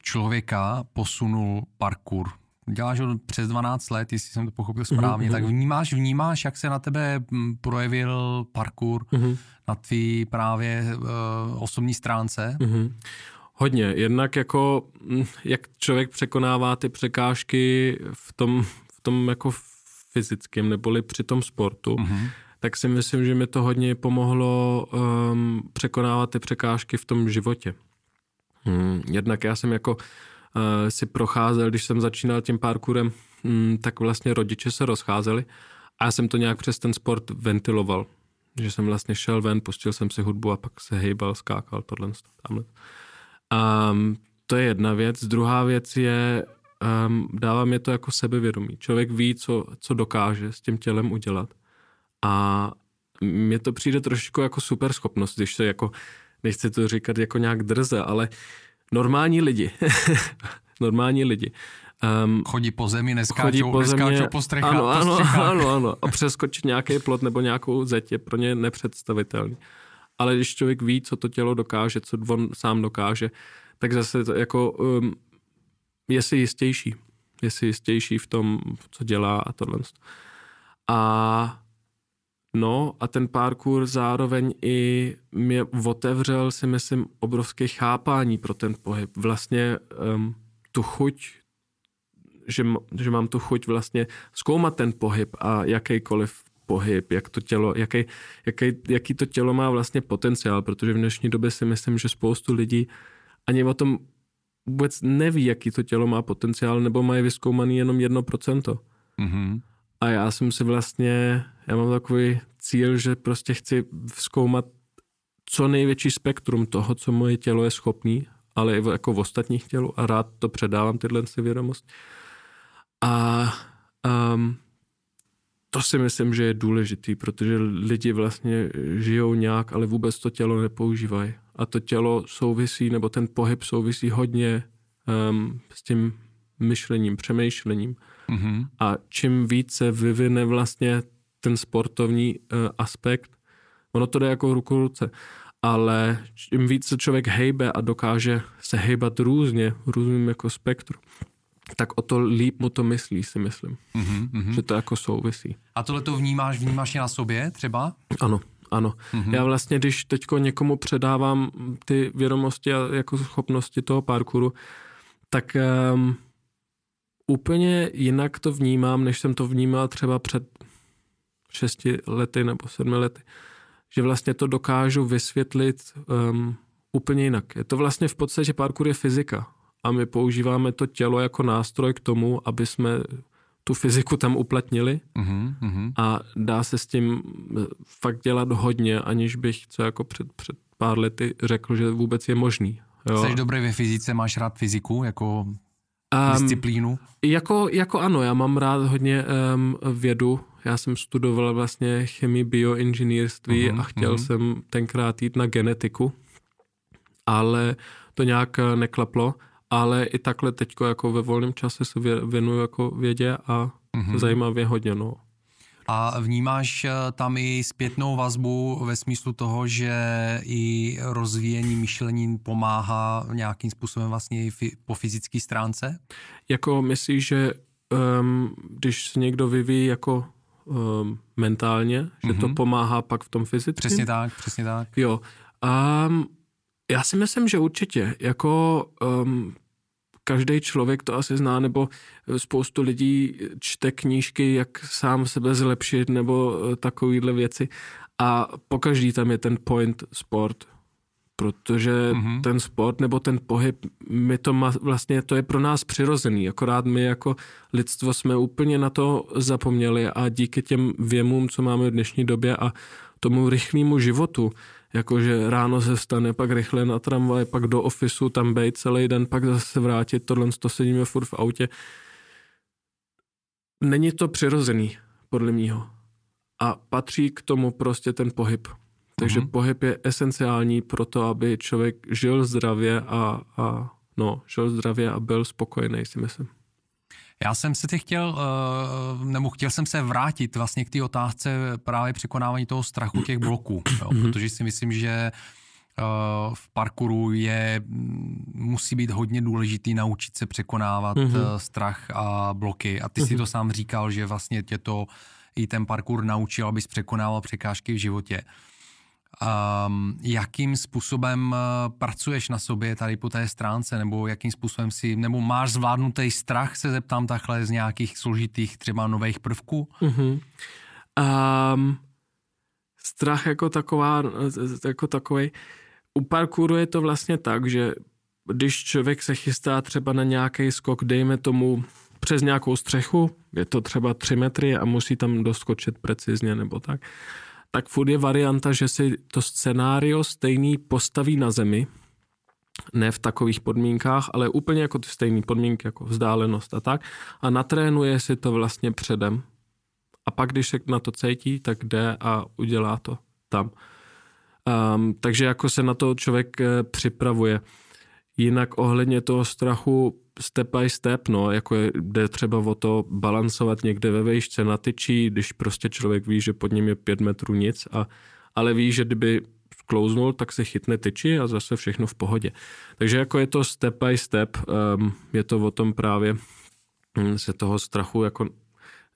člověka posunul parkour. Děláš ho přes 12 let, jestli jsem to pochopil mhm, správně, mm-hmm. tak vnímáš, vnímáš, jak se na tebe mm, projevil parkour mm-hmm. na tvý právě uh, osobní stránce? Mm-hmm. Hodně. Jednak jako, mm, jak člověk překonává ty překážky v tom, v tom jako fyzickém, neboli při tom sportu, mm-hmm. tak si myslím, že mi to hodně pomohlo um, překonávat ty překážky v tom životě. Hmm, jednak já jsem jako uh, si procházel, když jsem začínal tím parkourem, hmm, tak vlastně rodiče se rozcházeli a já jsem to nějak přes ten sport ventiloval. Že jsem vlastně šel ven, pustil jsem si hudbu a pak se hejbal, skákal, tohle, tamhle. Um, to je jedna věc. Druhá věc je, um, dává mě to jako sebevědomí. Člověk ví, co, co dokáže s tím tělem udělat A mně to přijde trošičku jako super schopnost, když se jako, nechci to říkat jako nějak drze, ale normální lidi, [laughs] normální lidi. Um, chodí po zemi, neskáčou, chodí po, zemi, neskáčou po střechách. Ano, po ano, střechách. [laughs] ano, ano. A přeskočit nějaký plot nebo nějakou zeď je pro ně nepředstavitelný. Ale když člověk ví, co to tělo dokáže, co on sám dokáže, tak zase to jako um, je si jistější. Je si jistější v tom, co dělá a tohle. A no a ten parkour zároveň i mě otevřel si myslím obrovské chápání pro ten pohyb. Vlastně um, tu chuť, že, že mám tu chuť vlastně zkoumat ten pohyb a jakýkoliv pohyb, jak to tělo, jaký, jaký, jaký to tělo má vlastně potenciál, protože v dnešní době si myslím, že spoustu lidí ani o tom vůbec neví, jaký to tělo má potenciál, nebo mají vyskoumaný jenom jedno procento. Mm-hmm. A já jsem si vlastně, já mám takový cíl, že prostě chci zkoumat co největší spektrum toho, co moje tělo je schopný, ale i jako v ostatních tělu a rád to předávám tyhle si vědomost. A um, to si myslím, že je důležitý, protože lidi vlastně žijou nějak, ale vůbec to tělo nepoužívají. A to tělo souvisí, nebo ten pohyb souvisí hodně um, s tím myšlením, přemýšlením. Mm-hmm. A čím více vyvine vlastně ten sportovní uh, aspekt, ono to jde jako ruku ruce, ale čím více člověk hejbe a dokáže se hejbat různě, různým jako spektru, tak o to líp mu to myslí, si myslím. Mm-hmm. Že to jako souvisí. A tohle to vnímáš, vnímáš je na sobě třeba? Ano, ano. Mm-hmm. Já vlastně, když teďko někomu předávám ty vědomosti a jako schopnosti toho parkouru, tak um, úplně jinak to vnímám, než jsem to vnímal třeba před šesti lety nebo sedmi lety. Že vlastně to dokážu vysvětlit um, úplně jinak. Je to vlastně v podstatě parkour je fyzika a my používáme to tělo jako nástroj k tomu, aby jsme tu fyziku tam uplatnili uh-huh, a dá se s tím eh, fakt dělat hodně, aniž bych co jako před, před pár lety řekl, že vůbec je možný. Jo. Jsi dobrý ve fyzice, máš rád fyziku jako um, disciplínu? Jako, jako ano, já mám rád hodně um, vědu. Já jsem studoval vlastně chemii bioinženýrství uh-huh, a chtěl uh-huh. jsem tenkrát jít na genetiku, ale to nějak eh, neklaplo ale i takhle teďko jako ve volném čase se věnuju jako vědě a mm-hmm. zajímavě hodně, no. A vnímáš eh, tam i zpětnou vazbu ve smyslu toho, že i rozvíjení myšlení pomáhá nějakým způsobem vlastně i po fyzické stránce? Jako myslíš, že um, když se někdo vyvíjí jako um, mentálně, mm-hmm. že to mhm. pomáhá pak v tom fyzickém? Přesně tak, přesně tak. Jo. Um, já si myslím, že určitě. Jako um, každý člověk to asi zná, nebo spoustu lidí čte knížky, jak sám sebe zlepšit, nebo eh, takovýhle věci. A po každý tam je ten point sport. Protože mm-hmm. ten sport nebo ten pohyb, my to má, vlastně to je pro nás přirozený. Akorát my jako lidstvo jsme úplně na to zapomněli a díky těm věmům, co máme v dnešní době a tomu rychlému životu, jakože ráno se stane, pak rychle na tramvaj, pak do ofisu, tam bejt celý den, pak zase vrátit, tohle to sedíme furt v autě. Není to přirozený, podle mýho. A patří k tomu prostě ten pohyb. Takže mm-hmm. pohyb je esenciální pro to, aby člověk žil zdravě a, a no, žil zdravě a byl spokojený, si myslím. Já jsem se teď chtěl, eh, nebo chtěl jsem se vrátit vlastně k té otázce právě překonávání toho strachu těch bloků, jo, mhm. protože si myslím, že eh, v parkouru je, musí být hodně důležitý naučit se překonávat mm-hmm. strach a bloky. A ty mm-hmm. si to sám říkal, že vlastně tě to i ten parkour naučil, abys překonával překážky v životě. Um, jakým způsobem uh, pracuješ na sobě tady po té stránce, nebo jakým způsobem si, nebo máš zvládnutý strach, se zeptám takhle, z nějakých složitých třeba nových prvků? Mm-hmm. Um, strach jako taková, jako takový. U parkouru je to vlastně tak, že když člověk se chystá třeba na nějaký skok, dejme tomu přes nějakou střechu, je to třeba 3 metry a musí tam doskočit precizně nebo tak, tak furt je varianta, že si to scénário stejný postaví na zemi, ne v takových podmínkách, ale úplně jako ty stejné podmínky, jako vzdálenost a tak, a natrénuje si to vlastně předem. A pak, když se na to cítí, tak jde a udělá to tam. Um, takže jako se na to člověk e, připravuje. Jinak ohledně toho strachu step by step, no, jako je, jde třeba o to balancovat někde ve vejšce na tyčí, když prostě člověk ví, že pod ním je pět metrů nic, a, ale ví, že kdyby sklouznul, tak se chytne tyči a zase všechno v pohodě. Takže jako je to step by step, um, je to o tom právě hm, se toho strachu jako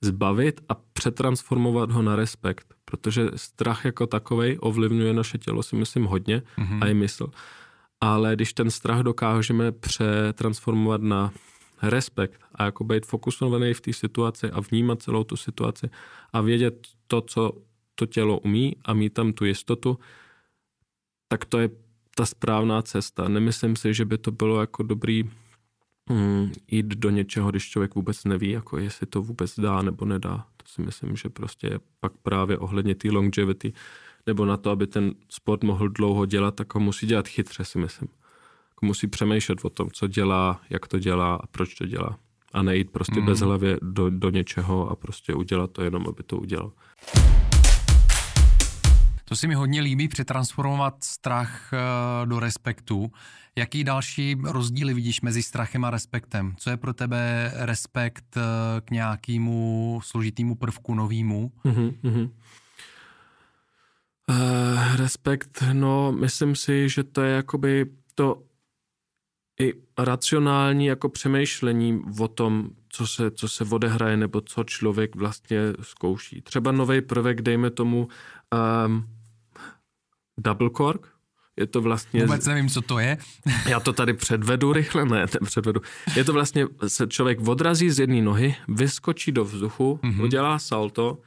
zbavit a přetransformovat ho na respekt, protože strach jako takovej ovlivňuje naše tělo, si myslím, hodně mm-hmm. a i mysl. Ale když ten strach dokážeme přetransformovat na respekt a jako být fokusovaný v té situaci a vnímat celou tu situaci a vědět to, co to tělo umí a mít tam tu jistotu, tak to je ta správná cesta. Nemyslím si, že by to bylo jako dobrý mm, jít do něčeho, když člověk vůbec neví, jako jestli to vůbec dá nebo nedá. To si myslím, že prostě je pak právě ohledně té longevity, nebo na to, aby ten sport mohl dlouho dělat, tak ho musí dělat chytře, si myslím. Jako musí přemýšlet o tom, co dělá, jak to dělá a proč to dělá. A nejít prostě mm. bez hlavě do, do něčeho a prostě udělat to jenom, aby to udělal. To si mi hodně líbí přetransformovat strach eh, do respektu. Jaký další rozdíly vidíš mezi strachem a respektem? Co je pro tebe respekt eh, k nějakému složitému prvku novýmu? Mm-hmm. Uh, respekt, no, myslím si, že to je jakoby to i racionální jako přemýšlení o tom, co se, co se odehraje nebo co člověk vlastně zkouší. Třeba nový prvek, dejme tomu um, double cork, je to vlastně... Vůbec nevím, co to je. [laughs] Já to tady předvedu rychle, ne, [laughs] předvedu. Je to vlastně, se člověk odrazí z jedné nohy, vyskočí do vzduchu, mm-hmm. udělá salto,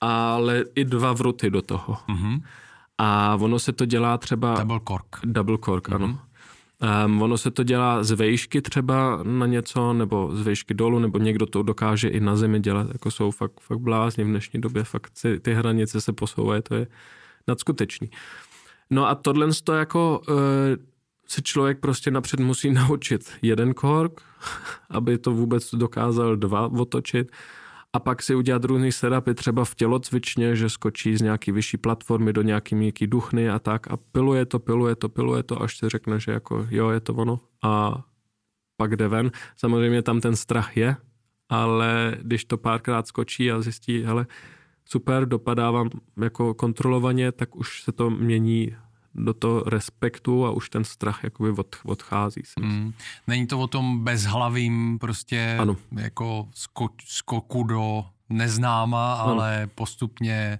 ale i dva vruty do toho. Mm-hmm. A ono se to dělá třeba... Double cork. Double cork, mm-hmm. ano. Um, ono se to dělá z vejšky třeba na něco, nebo z vejšky dolů, nebo někdo to dokáže i na zemi dělat, jako jsou fakt, fakt blázni v dnešní době, fakt si, ty hranice se posouvají, to je nadskutečný. No a tohle to jako uh, si člověk prostě napřed musí [laughs] naučit jeden kork, [laughs] aby to vůbec dokázal dva otočit a pak si udělat různý setupy třeba v tělocvičně, že skočí z nějaký vyšší platformy do nějaký měkký duchny a tak a piluje to, piluje to, piluje to, až si řekne, že jako jo, je to ono a pak jde ven. Samozřejmě tam ten strach je, ale když to párkrát skočí a zjistí, hele, super, dopadávám jako kontrolovaně, tak už se to mění do toho respektu a už ten strach jakoby od, odchází. Mm. Není to o tom bezhlavým prostě ano. jako sko, skoku do neznáma, ano. ale postupně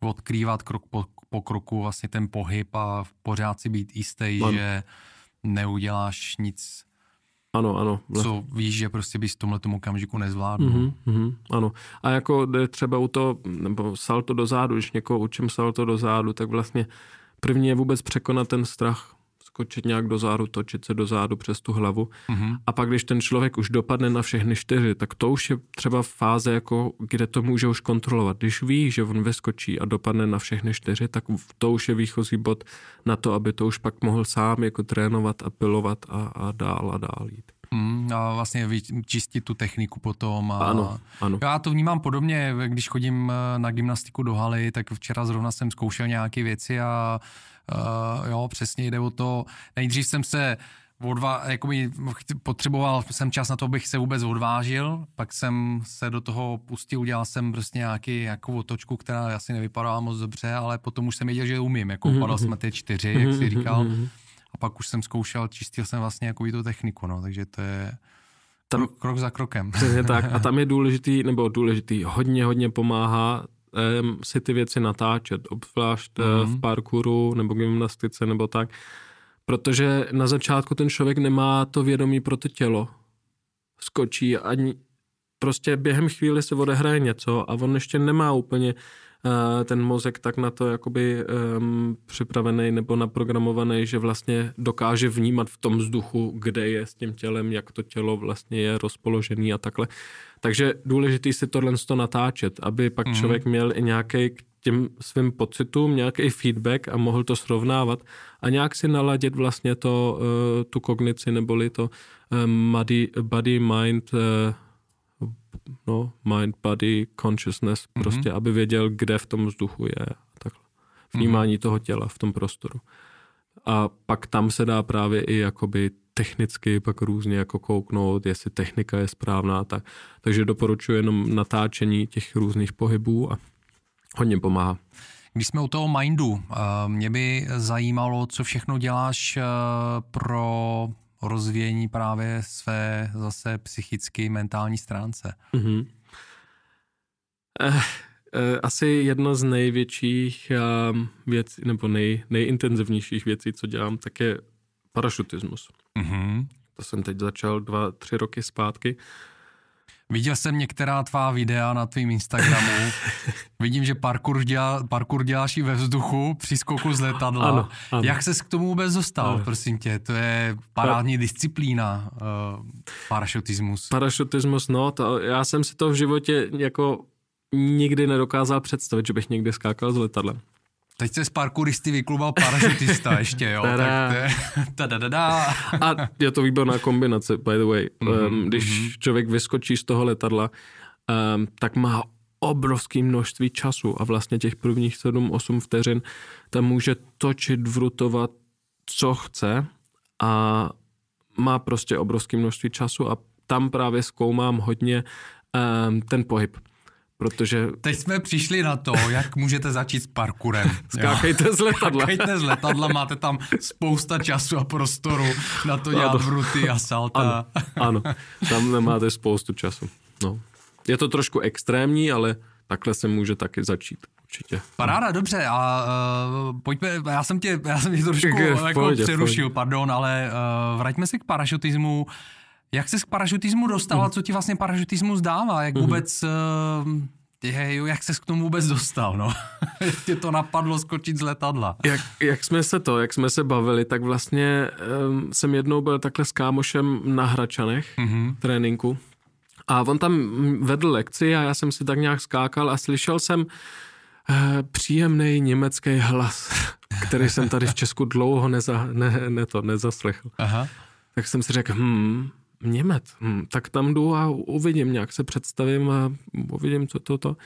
odkrývat krok po, po kroku vlastně ten pohyb a pořád si být jistý, ano. že neuděláš nic ano, ano. Co víš, že prostě bys v tomhle tomu okamžiku nezvládl. Mm-hmm, mm-hmm, ano. A jako třeba u to, nebo salto do zádu, když někoho učím salto do zádu, tak vlastně První je vůbec překonat ten strach, skočit nějak do zádu, točit se do zádu přes tu hlavu. Mm-hmm. A pak, když ten člověk už dopadne na všechny čtyři, tak to už je třeba fáze, jako, kde to může už kontrolovat. Když ví, že on vyskočí a dopadne na všechny čtyři, tak to už je výchozí bod na to, aby to už pak mohl sám jako trénovat a pilovat a, a dál a dál jít. Mm, a vlastně čistit tu techniku potom. A ano, ano. Já to vnímám podobně, když chodím eh, na gymnastiku do haly, tak včera zrovna jsem zkoušel nějaké věci a uh, jo, přesně jde o to. Nejdřív jsem se odva, jakoby potřeboval jsem čas na to, abych se vůbec odvážil, pak jsem se do toho pustil, udělal jsem prostě nějaký, nějakou otočku, která asi nevypadala moc dobře, ale potom už jsem věděl, že umím, jako mm-hmm. padal jsme ty čtyři, jak jsi říkal. Mm-hmm a pak už jsem zkoušel, čistil jsem vlastně jako tu techniku, no, takže to je tam, krok, krok za krokem. Přesně [laughs] tak a tam je důležitý, nebo důležitý, hodně, hodně pomáhá um, si ty věci natáčet, obzvlášť mm-hmm. v parkouru nebo gymnastice nebo tak, protože na začátku ten člověk nemá to vědomí pro to tělo. Skočí ani prostě během chvíli se odehraje něco a on ještě nemá úplně ten mozek tak na to jakoby um, připravený nebo naprogramovaný, že vlastně dokáže vnímat v tom vzduchu, kde je s tím tělem, jak to tělo vlastně je rozpoložený a takhle. Takže důležitý si tohle to natáčet, aby pak mm. člověk měl i nějaký k těm svým pocitům nějaký feedback a mohl to srovnávat a nějak si naladit vlastně to, uh, tu kognici neboli to body, body mind uh, no, mind, body, consciousness, Mhm. prostě, aby věděl, kde v tom vzduchu je. Takhle. Vnímání toho těla v tom prostoru. A pak tam se dá právě i jakoby technicky pak různě jako kouknout, jestli technika je správná. Tak, takže doporučuji jenom natáčení těch různých pohybů a hodně pomáhá. Když jsme u toho mindu, eh, mě by zajímalo, co všechno děláš eh, pro rozvíjení právě své zase psychicky mentální stránce. Mhm. Eh, eh, asi jedno z největších um, věcí, nebo nej, nejintenzivnějších věcí, co dělám, tak je parašutismus. Mhm. To jsem teď začal dva, tři roky zpátky. Viděl jsem některá tvá videa na tvým Instagramu. [laughs] Vidím, že parkour, dělá, parkour děláš i ve vzduchu při skoku z letadla. Ano, ano. Jak ses k tomu vůbec dostal, Ano. prosím tě? To je parádní disciplína, uh, parašutismus. Parašutismus, no, to, já jsem si to v životě jako nikdy nedokázal představit, že bych někdy skákal z letadla. Teď se z parkouristy vyklubal parašutista [laughs] ještě, jo? Tada. tak to je... [laughs] A je to výborná kombinace, by the way. Mhm, Um, když člověk vyskočí z toho letadla, um, tak má obrovské množství času a vlastně těch prvních 7-8 vteřin tam může točit, vrutovat, co chce a má prostě obrovské množství času a tam právě zkoumám hodně um, ten pohyb. Protože Teď jsme přišli na to, jak můžete začít s parkourem. jo? [laughs] skákejte z letadla. Skákejte z letadla, máte tam spousta času a prostoru na to dělat Ano. vruty a salta. Ano, tam nemáte spoustu času. No. Je to trošku extrémní, ale takhle se může taky začít. Určitě. Paráda, dobře, a uh, pojďme, já jsem tě, já jsem tě trošku [laughs] V jako pohodě, v přerušil, pardon, ale uh, vraťme se k parašutismu. Jak se k parašutismu dostala, co ti vlastně parašutismus dává, jak vůbec, uh, je, jak se k tomu vůbec dostal, no? [laughs] Tě to napadlo skočit z letadla? Jak, jak jsme se to, jak jsme se bavili, tak vlastně um, jsem jednou byl takhle s kámošem na Hračanech, mm-hmm. tréninku. A on tam vedl lekci a já jsem si tak nějak skákal a slyšel jsem uh, příjemný německý hlas, [laughs] který jsem tady v Česku dlouho neza, ne, ne to, nezaslechl. Aha. Tak jsem si řekl, hm, Němec, hm, tak tam jdu a uvidím, nějak se představím a uvidím, co to to.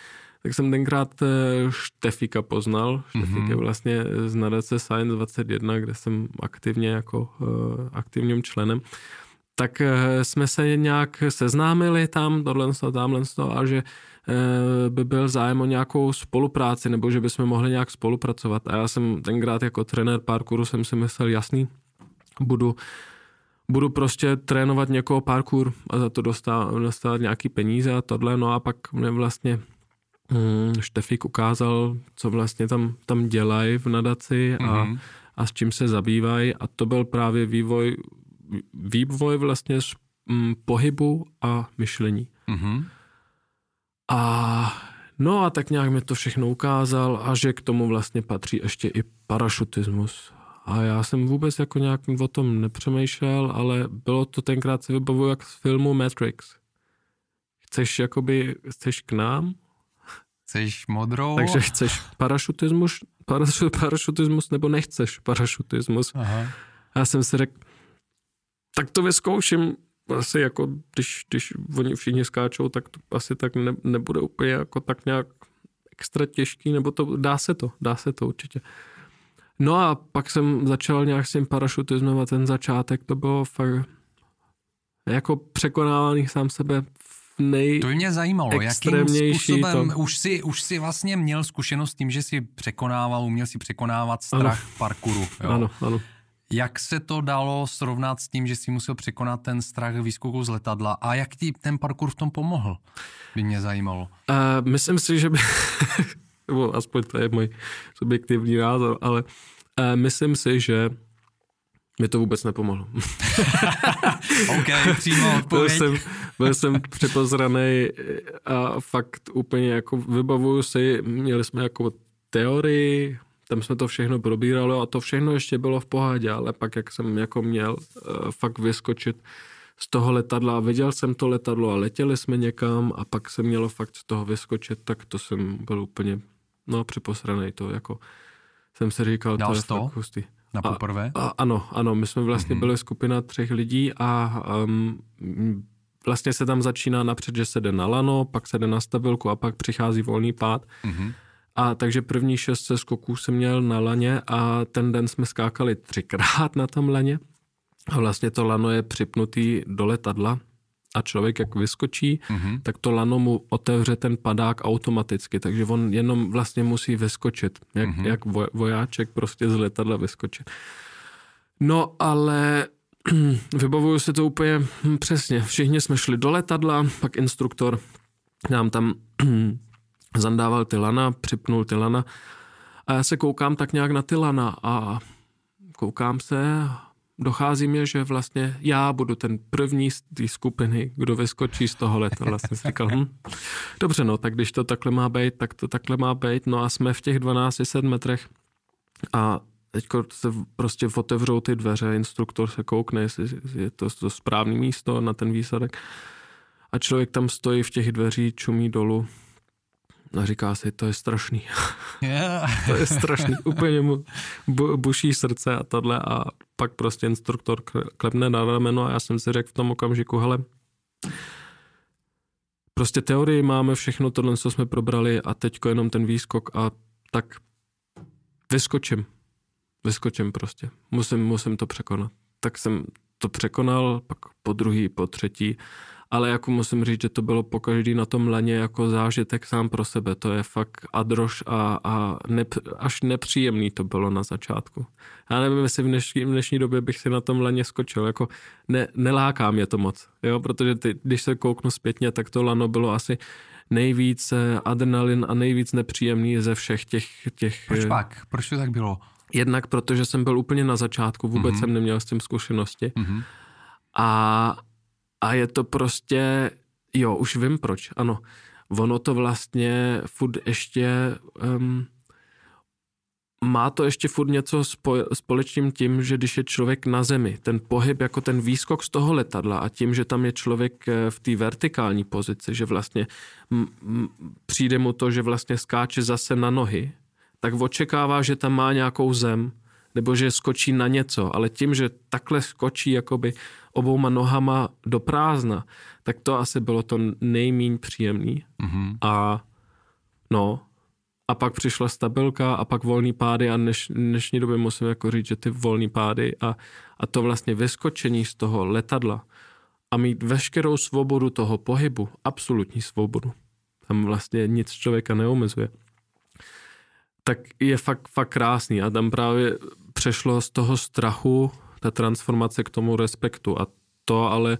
Tak jsem tenkrát eh, Štefika poznal. Štefik je vlastně z nadace Science 21, kde jsem aktivně jako uh, aktivním členem. Tak uh, jsme se nějak seznámili tam, tohle, tamhle a že by byl zájem o nějakou spolupráci, nebo že bychom mohli nějak spolupracovat. A já jsem tenkrát jako trenér parkouru jsem si myslel, jasný, budu budu prostě trénovat někoho parkour a za to dostávat, dostávat nějaký peníze a tohle, no a pak mě vlastně mm, Štefik ukázal, co vlastně tam, tam dělají v nadaci a, mm-hmm. a s čím se zabývají a to byl právě vývoj, vývoj vlastně z mm, pohybu a myšlení. Mhm. A no a tak nějak mi to všechno ukázal a že k tomu vlastně patří ještě i parašutismus. A já jsem vůbec jako nějak o tom nepřemýšlel, ale bylo to tenkrát si vybavuju jak z filmu Matrix. Chceš jakoby, chceš k nám, Chceš modrou? takže chceš parašutismus, parašu, parašutismus nebo nechceš parašutismus. Aha. Já jsem si řekl, tak to vyzkouším, asi jako, když, když oni všichni skáčou, tak to asi tak ne, nebude úplně jako tak nějak extra těžký, nebo to, dá se to, dá se to určitě. No a pak jsem začal nějak s tím parašutismem a ten začátek to bylo fakt jako překonávání sám sebe v nej... To by mě zajímalo, jakým způsobem, to- už si, už si vlastně měl zkušenost s tím, že si překonával, uměl si překonávat strach v parkouru. Jo? Ano, ano. Jak se to dalo srovnat s tím, že si musel překonat ten strach výskoku z letadla a jak ti ten parkour v tom pomohl? By mě zajímalo. Uh, myslím si, že by, nebo aspoň to je můj subjektivní názor, ale uh, myslím si, že mi to vůbec nepomohlo. [laughs] OK, přímo byl, jsem, byl jsem připozraný a fakt úplně jako vybavuju si, měli jsme jako teorii, tam jsme to všechno probírali a to všechno ještě bylo v pohodě, ale pak jak jsem jako měl uh, fakt vyskočit z toho letadla a viděl jsem to letadlo a letěli jsme někam a pak se mělo fakt z toho vyskočit, tak to jsem byl úplně, no připosraný to jako jsem si říkal, Dal to je fakt hustý. Na A- poprvé? A, ano, ano, my jsme vlastně mm-hmm. byli skupina třech lidí a um, vlastně se tam začíná napřed, že se jde na lano, pak se jde na stabilku a pak přichází volný pád. Mm-hmm. A takže první šest skoků jsem měl na laně a ten den jsme skákali třikrát na tom laně. A vlastně to lano je připnutý do letadla a člověk jak vyskočí, mm-hmm. tak to lano mu otevře ten padák automaticky, takže on jenom vlastně musí vyskočit, jak, mm-hmm. jak vojáček prostě z letadla vyskočit. No ale [clears throat] vybavuju si to úplně přesně. Všichni jsme šli do letadla, pak instruktor nám tam [clears throat] zandával ty lana, připnul ty lana a já se koukám tak nějak na ty lana a koukám se, dochází mě, že vlastně já budu ten první z té skupiny, kdo vyskočí z toho leta. Vlastně si říkal, hm, dobře, no, tak když to takhle má být, tak to takhle má být. No a jsme v těch 1200 metrech a teď se prostě otevřou ty dveře, instruktor se koukne, jestli je to, to správné místo na ten výsadek. A člověk tam stojí v těch dveří, čumí dolů a říká si, to je strašný. [laughs] Yeah. to je strašný. Úplně mu bu, buší srdce a tohle a pak prostě instruktor klepne na rameno a já jsem si řekl v tom okamžiku, hele, prostě teorii máme všechno tohle, co jsme probrali a teďko jenom ten výskok a tak vyskočím. Vyskočím prostě. Musím, musím to překonat. Tak jsem to překonal, pak po druhý, po třetí ale jako musím říct, že to bylo po každý na tom laně jako zážitek sám pro sebe. To je fakt adroš a, a nep, až nepříjemný to bylo na začátku. Já nevím, jestli v dnešní, v dnešní době bych si na tom laně skočil. Jako ne, neláká mě to moc, jo? protože ty, když se kouknu zpětně, tak to lano bylo asi nejvíc adrenalin a nejvíc nepříjemný ze všech těch... těch Proč pak? Proč to tak bylo? Jednak protože jsem byl úplně na začátku, vůbec mm-hmm. jsem neměl s tím zkušenosti. Mm-hmm. A, a je to prostě, jo, už vím proč, ano. Ono to vlastně furt ještě, um, má to ještě furt něco spoj, společným tím, že když je člověk na zemi, ten pohyb jako ten výskok z toho letadla a tím, že tam je člověk eh, v té vertikální pozici, že vlastně m, m, přijde mu to, že vlastně skáče zase na nohy, tak očekává, že tam má nějakou zem, nebo že skočí na něco, ale tím, že takhle skočí jakoby obouma nohama do prázdna, tak to asi bylo to nejmíň příjemný. Mm-hmm. A no, a pak přišla stabilka a pak volný pády a dneš, dnešní době musím jako říct, že ty volný pády a, a to vlastně vyskočení z toho letadla a mít veškerou svobodu toho pohybu, absolutní svobodu. Tam vlastně nic člověka neomezuje. Tak je fakt, fakt krásný a tam právě přešlo z toho strachu ta transformace k tomu respektu a to ale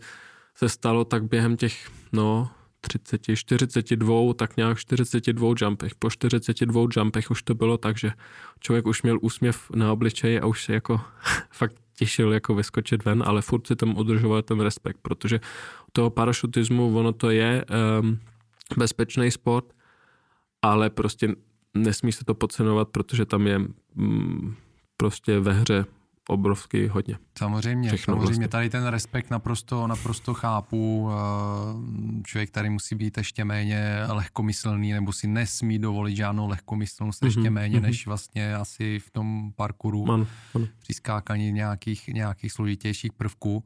se stalo tak během těch, no, 30, 42, tak nějak 42 jumpech. Po 42 jumpech už to bylo tak, že člověk už měl úsměv na obličeji a už se jako [laughs] fakt těšil jako vyskočit ven, ale furt si tam udržoval ten respekt, protože toho parašutismu ono to je um, bezpečný sport, ale prostě nesmí se to podcenovat, protože tam je um, prostě ve hře obrovský hodně. Samozřejmě, Všechno samozřejmě vlastně. tady ten respekt naprosto, naprosto chápu. Eh, člověk tady musí být ještě méně lehkomyslný nebo si nesmí dovolit žádnou lehkomyslnost mm-hmm, ještě méně, mm-hmm. než vlastně asi v tom parkouru Man, man. při skákaní nějakých, nějakých složitějších prvků.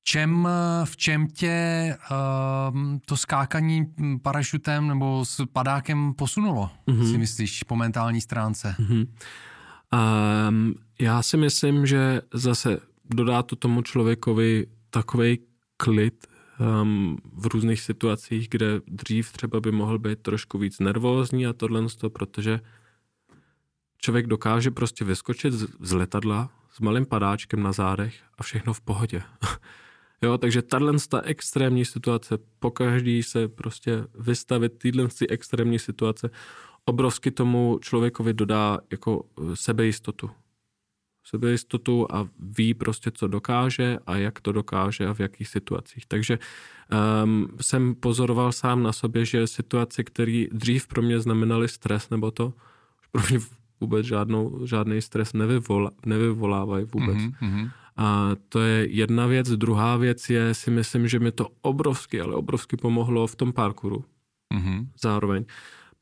V čem, v čem tě uh, to skákaní parašutem nebo s padákem posunulo, mm-hmm. si myslíš, po mentální stránce? Mm-hmm. Um, já si myslím, že zase dodá to tomu člověkovi takový klid um, v různých situacích, kde dřív třeba by mohl být trošku víc nervózní a tohle, protože člověk dokáže prostě vyskočit z, letadla s malým padáčkem na zádech a všechno v pohodě. [laughs] jo, takže tahle extrémní situace, po každý se prostě vystavit týhle extrémní situace, obrovsky tomu člověkovi dodá jako eh, sebejistotu. Sebejistotu a ví prostě, co dokáže a jak to dokáže a v jakých situacích. Takže um, jsem pozoroval sám na sobě, že situace, které dřív pro mě znamenaly stres nebo to, už pro mě vůbec žádnou, žádný stres nevyvolá, nevyvolávají vůbec. Mm-hmm. A to je jedna věc. Druhá věc je, si myslím, že mi to obrovsky, ale obrovsky pomohlo v tom parkouru. Mm-hmm. Zároveň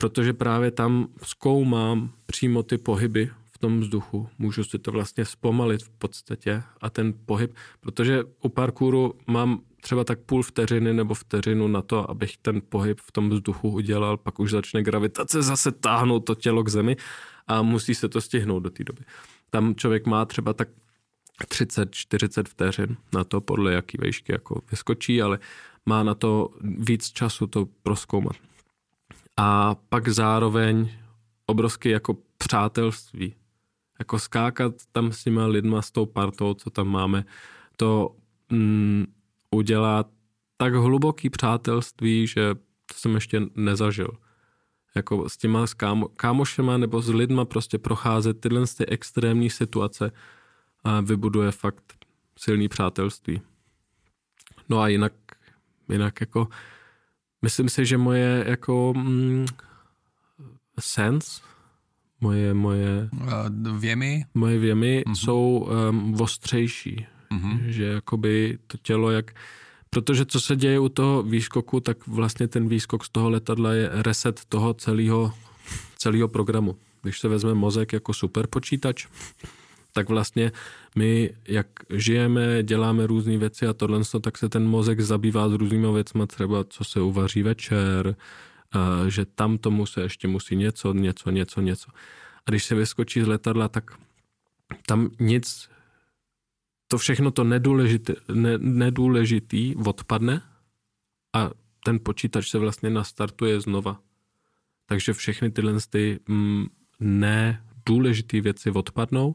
protože právě tam zkoumám přímo ty pohyby v tom vzduchu. Můžu si to vlastně zpomalit v podstatě a ten pohyb, protože u parkouru mám třeba tak půl vteřiny nebo vteřinu na to, abych ten pohyb v tom vzduchu udělal, pak už začne gravitace zase táhnout to tělo k zemi a musí se to stihnout do té doby. Tam člověk má třeba tak 30-40 vteřin na to, podle jaký vejšky jako vyskočí, ale má na to víc času to proskoumat. A pak zároveň obrovský jako přátelství. Jako skákat tam s těma lidma, s tou partou, co tam máme, to mm, udělá tak hluboký přátelství, že to jsem ještě nezažil. Jako s těma s kámo, kámošema nebo s lidma prostě procházet tyhle ty extrémní situace a vybuduje fakt silný přátelství. No a jinak, jinak jako myslím si, že moje jako mm, sense, moje, moje... Věmy? Moje věmy mm-hmm. jsou um, ostřejší. Mm-hmm. Že jakoby to tělo jak... Protože co se děje u toho výskoku, tak vlastně ten výskok z toho letadla je reset toho celého, celého programu. Když se vezme mozek jako superpočítač, tak vlastně my, jak žijeme, děláme různé věci a tohle, tak se ten mozek zabývá s různými věcmi, třeba co se uvaří večer, že tam tomu se ještě musí něco, něco, něco, něco. A když se vyskočí z letadla, tak tam nic, to všechno to nedůležitý, ne, nedůležitý odpadne a ten počítač se vlastně nastartuje znova. Takže všechny tyhle ty mm, nedůležité věci odpadnou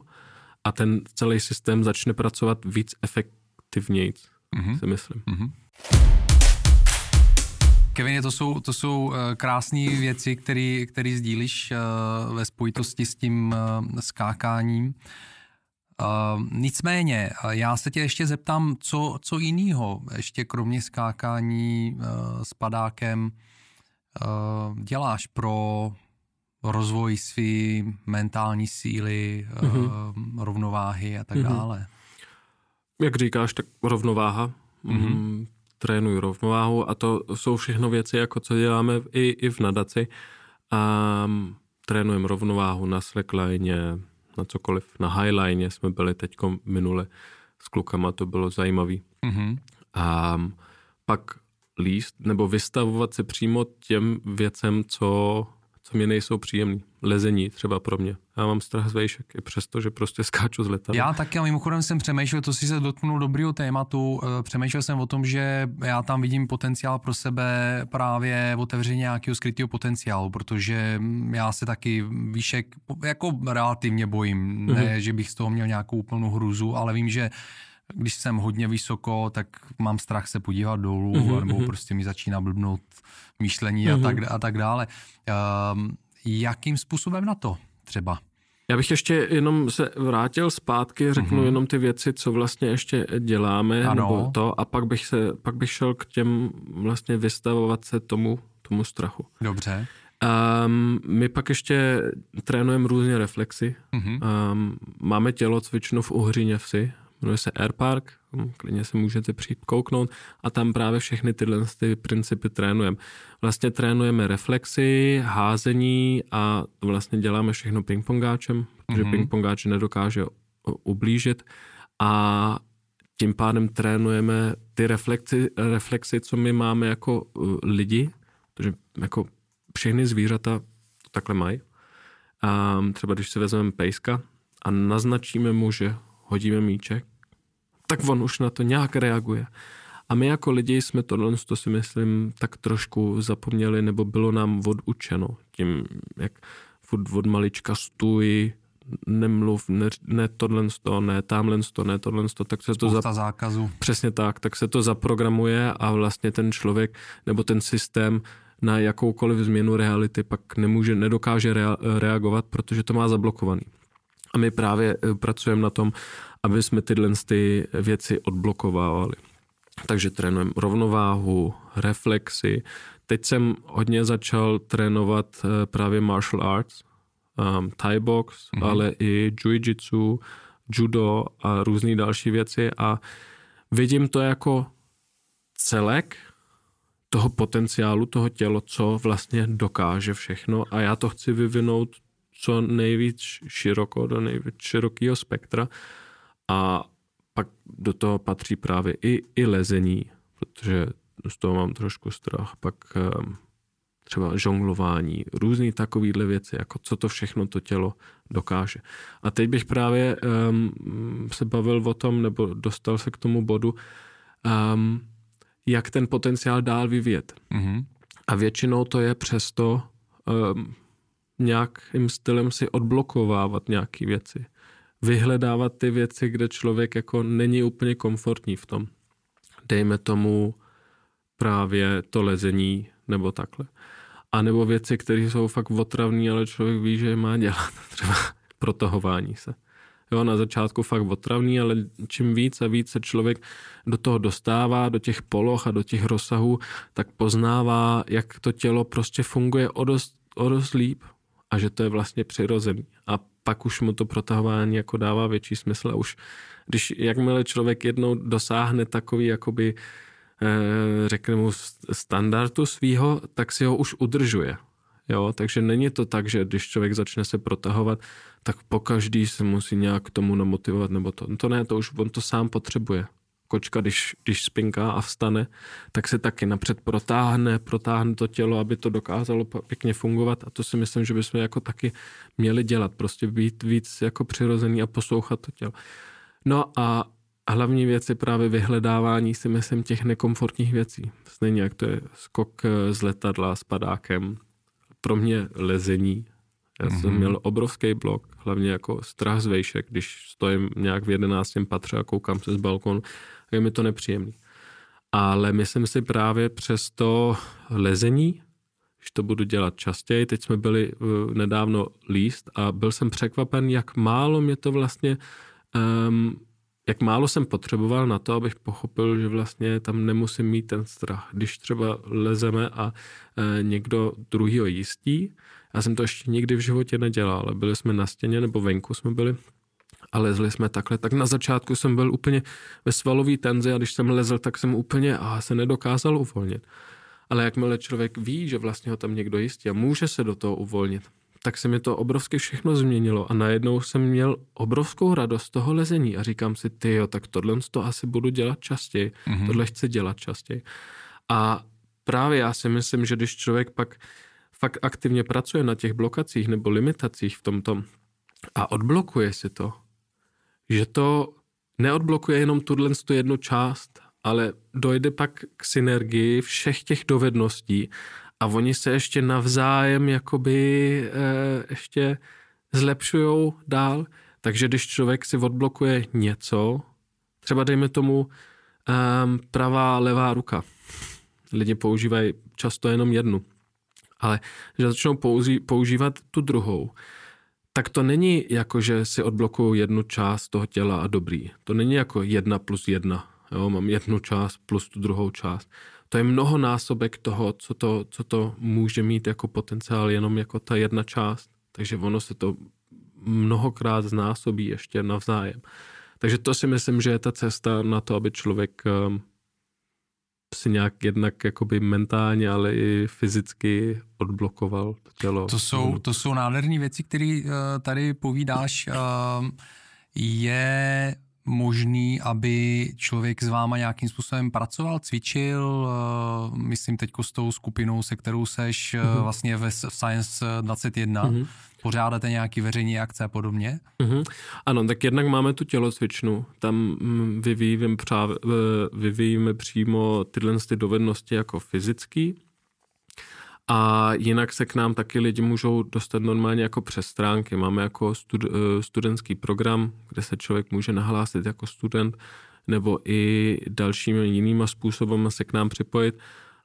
a ten celý systém začne pracovat víc efektivněji, mm-hmm. si myslím. Mm-hmm. Kevin, to jsou, to jsou eh, krásné věci, které sdílíš eh, ve spojitosti s tím eh, skákáním. Nicméně, já se tě ještě zeptám, co, co jiného, ještě kromě skákání s padákem, děláš pro rozvoj své mentální síly, mm-hmm. rovnováhy a tak mm-hmm. dále? Jak říkáš, tak rovnováha. Mm-hmm trénuji rovnováhu a to jsou všechno věci, jako co děláme i, i v nadaci. A trénujeme rovnováhu na slackline, na cokoliv. Na highline jsme byli teď minule s klukama, to bylo zajímavý. Mm-hmm. A pak líst nebo vystavovat se přímo těm věcem, co co mi nejsou příjemný. Lezení třeba pro mě. Já mám strach z vejšek, i přesto, že prostě skáču z letadla. Já taky a mimochodem jsem přemýšlel, to si se dotknul dobrého tématu, eh, přemýšlel jsem o tom, že já tam vidím potenciál pro sebe právě v otevření nějakého skrytého potenciálu, protože já se taky výšek jako relativně bojím. Ne, mm-hmm. že bych z toho měl nějakou úplnou hruzu, ale vím, že když jsem hodně vysoko, tak mám strach se podívat dolů, mm-hmm. nebo mhm. prostě mi začíná blbnout myšlení mm-hmm. a, tak, a tak dále. Um, jakým způsobem na to třeba? Já bych ještě jenom se vrátil zpátky, řeknu mm-hmm. jenom ty věci, co vlastně ještě děláme, ano. nebo to, a pak bych, se, pak bych šel k těm vlastně vystavovat se tomu, tomu strachu. Dobře. Um, my pak ještě trénujeme různě reflexy. Mm-hmm. Um, máme tělocvičnu v Uhříně vsi, jmenuje se Airpark, hm, klidně se můžete přijít kouknout a tam právě všechny tyhle ty principy trénujeme. Vlastně trénujeme reflexy, házení a vlastně děláme všechno pingpongáčem, protože mm-hmm. pingpongáč nedokáže ublížit a tím pádem trénujeme ty reflexy, reflexy, co my máme jako uh, lidi, protože jako všechny zvířata to takhle mají. A třeba když si vezmeme pejska a naznačíme mu, že hodíme míček, tak on už na to nějak reaguje. A my jako lidi jsme tohle, to si myslím, tak trošku zapomněli, nebo bylo nám odučeno tím, jak furt od malička stůj, nemluv, ne, ne tohle to, ne tamhle to, ne tohle to, tak se Spousta to... Za... zákazu. Přesně tak, tak se to zaprogramuje a vlastně ten člověk nebo ten systém na jakoukoliv změnu reality pak nemůže, nedokáže rea, reagovat, protože to má zablokovaný. A my právě eh, pracujeme na tom, aby jsme tyhle ty věci odblokovávali. Takže trénujeme rovnováhu, reflexy. Teď jsem hodně začal trénovat eh, právě martial arts, um, Thai box, mm-hmm. ale i jiu-jitsu, judo a různé další věci a vidím to jako celek toho potenciálu, toho tělo, co vlastně dokáže všechno a já to chci vyvinout co nejvíc široko, do nejvíc širokého spektra a pak do toho patří právě i, i lezení, protože z toho mám trošku strach. Pak um, třeba žonglování, různé takovéhle věci, jako co to všechno to tělo dokáže. A teď bych právě um, se bavil o tom, nebo dostal se k tomu bodu, um, jak ten potenciál dál vyvíjet. Mm-hmm. A většinou to je přesto um, nějakým stylem si odblokovávat nějaké věci. Vyhledávat ty věci, kde člověk jako není úplně komfortní v tom. Dejme tomu právě to lezení nebo takhle. A nebo věci, které jsou fakt otravné, ale člověk ví, že je má dělat. [laughs] Třeba protahování se. Jo, na začátku fakt otravný, ale čím víc a víc se člověk do toho dostává, do těch poloh a do těch rozsahů, tak poznává, jak to tělo prostě funguje o dost, o dost líp a že to je vlastně přirozený. A pak už mu to protahování jako dává větší smysl a už, když jakmile člověk jednou dosáhne takový jakoby eh, řekne mu standardu svýho, tak si ho už udržuje. Jo, takže není to tak, že když člověk začne se protahovat, tak po každý se musí nějak k tomu namotivovat, nebo to. To ne, to už on to sám potřebuje. Kočka, když, když spinká a vstane, tak se taky napřed protáhne, protáhne to tělo, aby to dokázalo pěkně fungovat a to si myslím, že bychom jako taky měli dělat, prostě být víc jako přirozený a poslouchat to tělo. No a hlavní věc je právě vyhledávání si myslím těch nekomfortních věcí. Stejně jak to je skok z letadla s padákem, pro mě lezení. Já mm-hmm. jsem mhm. měl obrovský blok, hlavně jako strach z vejšek, když stojím nějak v jedenáctém patře a koukám se z balkonu, je mi to nepříjemný. Ale myslím si právě přes to lezení, když to budu dělat častěji, teď jsme byli uh, nedávno líst a byl jsem překvapen, jak málo mě to vlastně um, jak málo jsem potřeboval na to, abych pochopil, že vlastně tam nemusím mít ten strach. Když třeba lezeme a e, někdo druhý ho jistí, já jsem to ještě nikdy v životě nedělal, ale byli jsme na stěně nebo venku jsme byli a lezli jsme takhle, tak na začátku jsem byl úplně ve svalový tenzi a když jsem lezl, tak jsem úplně a se nedokázal uvolnit. Ale jakmile člověk ví, že vlastně ho tam někdo jistí a může se do toho uvolnit, tak se mi to obrovsky všechno změnilo a najednou jsem měl obrovskou radost z toho lezení a říkám si, ty jo, tak tohle to asi budu dělat častěji, mm-hmm. tohle chci dělat častěji. A právě já si myslím, že když člověk pak fakt aktivně pracuje na těch blokacích nebo limitacích v tomto a odblokuje si to, že to neodblokuje jenom tuhle tu jednu část, ale dojde pak k synergii všech těch dovedností a oni se ještě navzájem jakoby e, ještě zlepšují dál. Takže když člověk si odblokuje něco, třeba dejme tomu um, pravá, levá ruka. Lidi používají často jenom jednu. Ale že začnou použí, používat tu druhou, tak to není jako, že si odblokují jednu část toho těla a dobrý. To není jako jedna plus jedna. Jo, mám jednu část plus tu druhou část to je mnohonásobek toho, co to, co to může mít jako potenciál jenom jako ta jedna část. Takže ono se to mnohokrát znásobí ještě navzájem. Takže to si myslím, že je ta cesta na to, aby člověk um, si nějak jednak jakoby mentálně, ale i fyzicky odblokoval to tělo. To jsou, to jsou nádherné věci, které uh, tady povídáš. Uh, je možný, aby člověk s váma nějakým způsobem pracoval, cvičil, eh, myslím teď s tou skupinou, se kterou seš mm-hmm. vlastně ve Science 21, mm-hmm. pořádáte nějaký veřejný akce a podobně? Mm-hmm. Ano, tak jednak máme tu tělocvičnu, tam mm, vyvíjíme, eh, vyvíjíme přímo tyhle ty dovednosti jako fyzický, a jinak se k nám taky lidi můžou dostat normálně jako přes stránky. Máme jako stud, eh, studentský program, kde se člověk může nahlásit jako student nebo i dalšími jinýma způsoby se k nám připojit.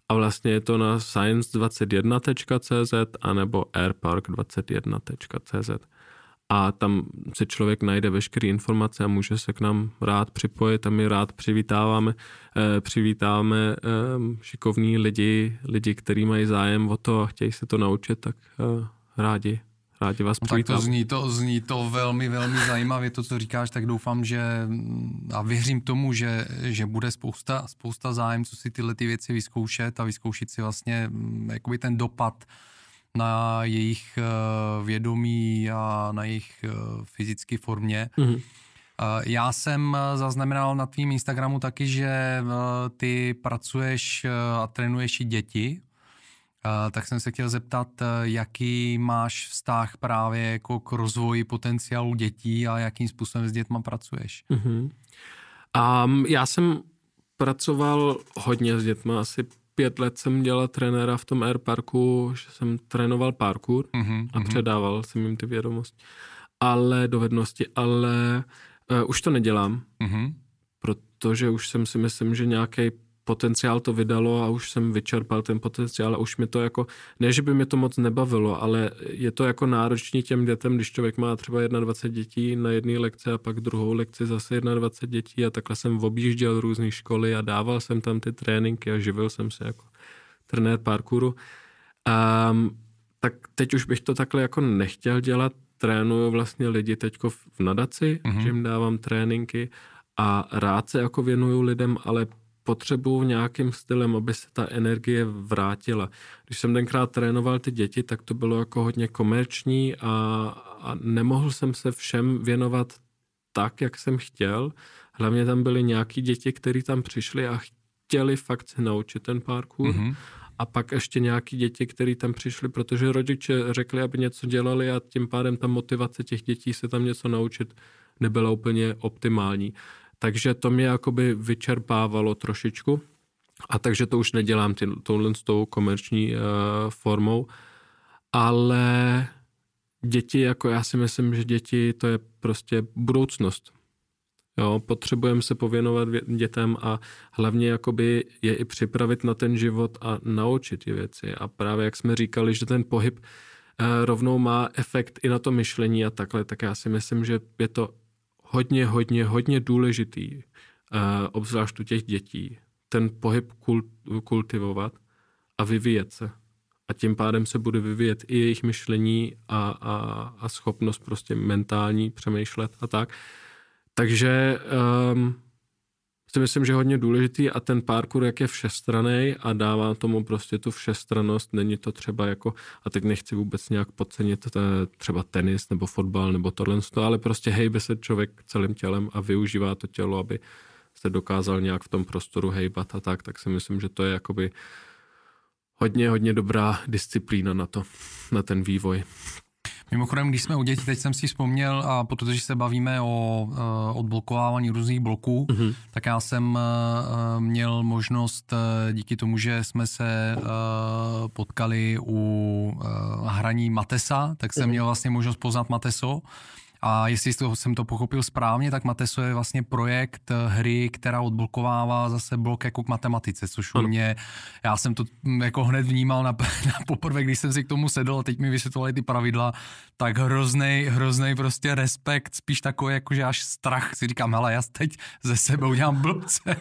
A vlastně je to na science21.cz a nebo airpark21.cz a tam se člověk najde veškeré informace a může se k nám rád připojit a my rád přivítáváme, eh, přivítáme eh, šikovní lidi, lidi, kteří mají zájem o to a chtějí se to naučit, tak eh, rádi rádi vás no, Tak to zní to, zní to velmi, velmi zajímavě, to, co říkáš, tak doufám, že a věřím tomu, že, že bude spousta, spousta zájemců si tyhle ty věci vyzkoušet a vyzkoušet si vlastně mm, jakoby ten dopad na jejich eh, vědomí a na jejich eh, fyzické formě. Mm-hmm. Já jsem zaznamenal na tvým Instagramu taky, že ty pracuješ a trénuješ i děti. Tak jsem se chtěl zeptat, jaký máš vztah právě jako k rozvoji potenciálu dětí a jakým způsobem s dětma pracuješ? Uh-huh. Um, já jsem pracoval hodně s dětmi, asi pět let jsem dělal trenéra v tom Air Parku, že jsem trénoval parkour uh-huh, a uh-huh. předával jsem jim ty vědomosti, ale dovednosti, ale uh, už to nedělám, uh-huh. protože už jsem si myslím, že nějaký potenciál to vydalo a už jsem vyčerpal ten potenciál a už mi to jako, ne, že by mi to moc nebavilo, ale je to jako náročný těm dětem, když člověk má třeba 21 dětí na jedné lekci a pak druhou lekci zase 21 dětí a takhle jsem objížděl různé školy a dával jsem tam ty tréninky a živil jsem se jako trenér parkouru. Um, tak teď už bych to takhle jako nechtěl dělat, trénuju vlastně lidi teďko v nadaci, mm-hmm. že jim dávám tréninky a rád se jako věnuju lidem, ale potřebuju nějakým stylem, aby se ta energie vrátila. Když jsem tenkrát trénoval ty děti, tak to bylo jako hodně komerční a, a nemohl jsem se všem věnovat tak, jak jsem chtěl. Hlavně tam byly nějaký děti, které tam přišly a chtěli fakt se naučit ten parkour. Mm-hmm. A pak ještě nějaký děti, které tam přišli, protože rodiče řekli, aby něco dělali a tím pádem ta motivace těch dětí se tam něco naučit nebyla úplně optimální. Takže to mě jakoby vyčerpávalo trošičku. A takže to už nedělám ty, touhle s tou komerční uh, formou. Ale děti, jako já si myslím, že děti to je prostě budoucnost. Jo, potřebujeme se pověnovat dětem a hlavně jakoby je i připravit na ten život a naučit je věci. A právě jak jsme říkali, že ten pohyb uh, rovnou má efekt i na to myšlení a takhle, tak já si myslím, že je to hodně, hodně, hodně důležitý, uh, obzvlášť u těch dětí, ten pohyb kult, kultivovat a vyvíjet se. A tím pádem se bude vyvíjet i jejich myšlení a, a, a schopnost prostě mentální přemýšlet a tak. Takže um, si myslím, že je hodně důležitý a ten parkour, jak je všestraný a dává tomu prostě tu všestranost, není to třeba jako, a teď nechci vůbec nějak podcenit třeba tenis nebo fotbal nebo tohle, ale prostě hejbe se člověk celým tělem a využívá to tělo, aby se dokázal nějak v tom prostoru hejbat a tak, tak si myslím, že to je jakoby hodně, hodně dobrá disciplína na to, na ten vývoj. Mimochodem, když jsme u dětí, teď jsem si vzpomněl, a protože se bavíme o uh, odblokovávání různých bloků, mm-hmm. tak já jsem uh, měl možnost, díky tomu, že jsme se potkali u hraní Matesa, tak jsem mm-hmm. měl vlastně možnost poznat Mateso a jestli jsem to pochopil správně, tak Mateso je vlastně projekt eh, hry, která odblokovává zase blok jako k matematice, což u mě, já jsem to hm, jako hned vnímal na, [laughs] na poprvé, když jsem si k tomu sedl a teď mi vysvětlovali ty pravidla, tak hrozný, hrozný prostě respekt, spíš takový jakože až strach, si říkám, hele, já teď ze sebe udělám blbce,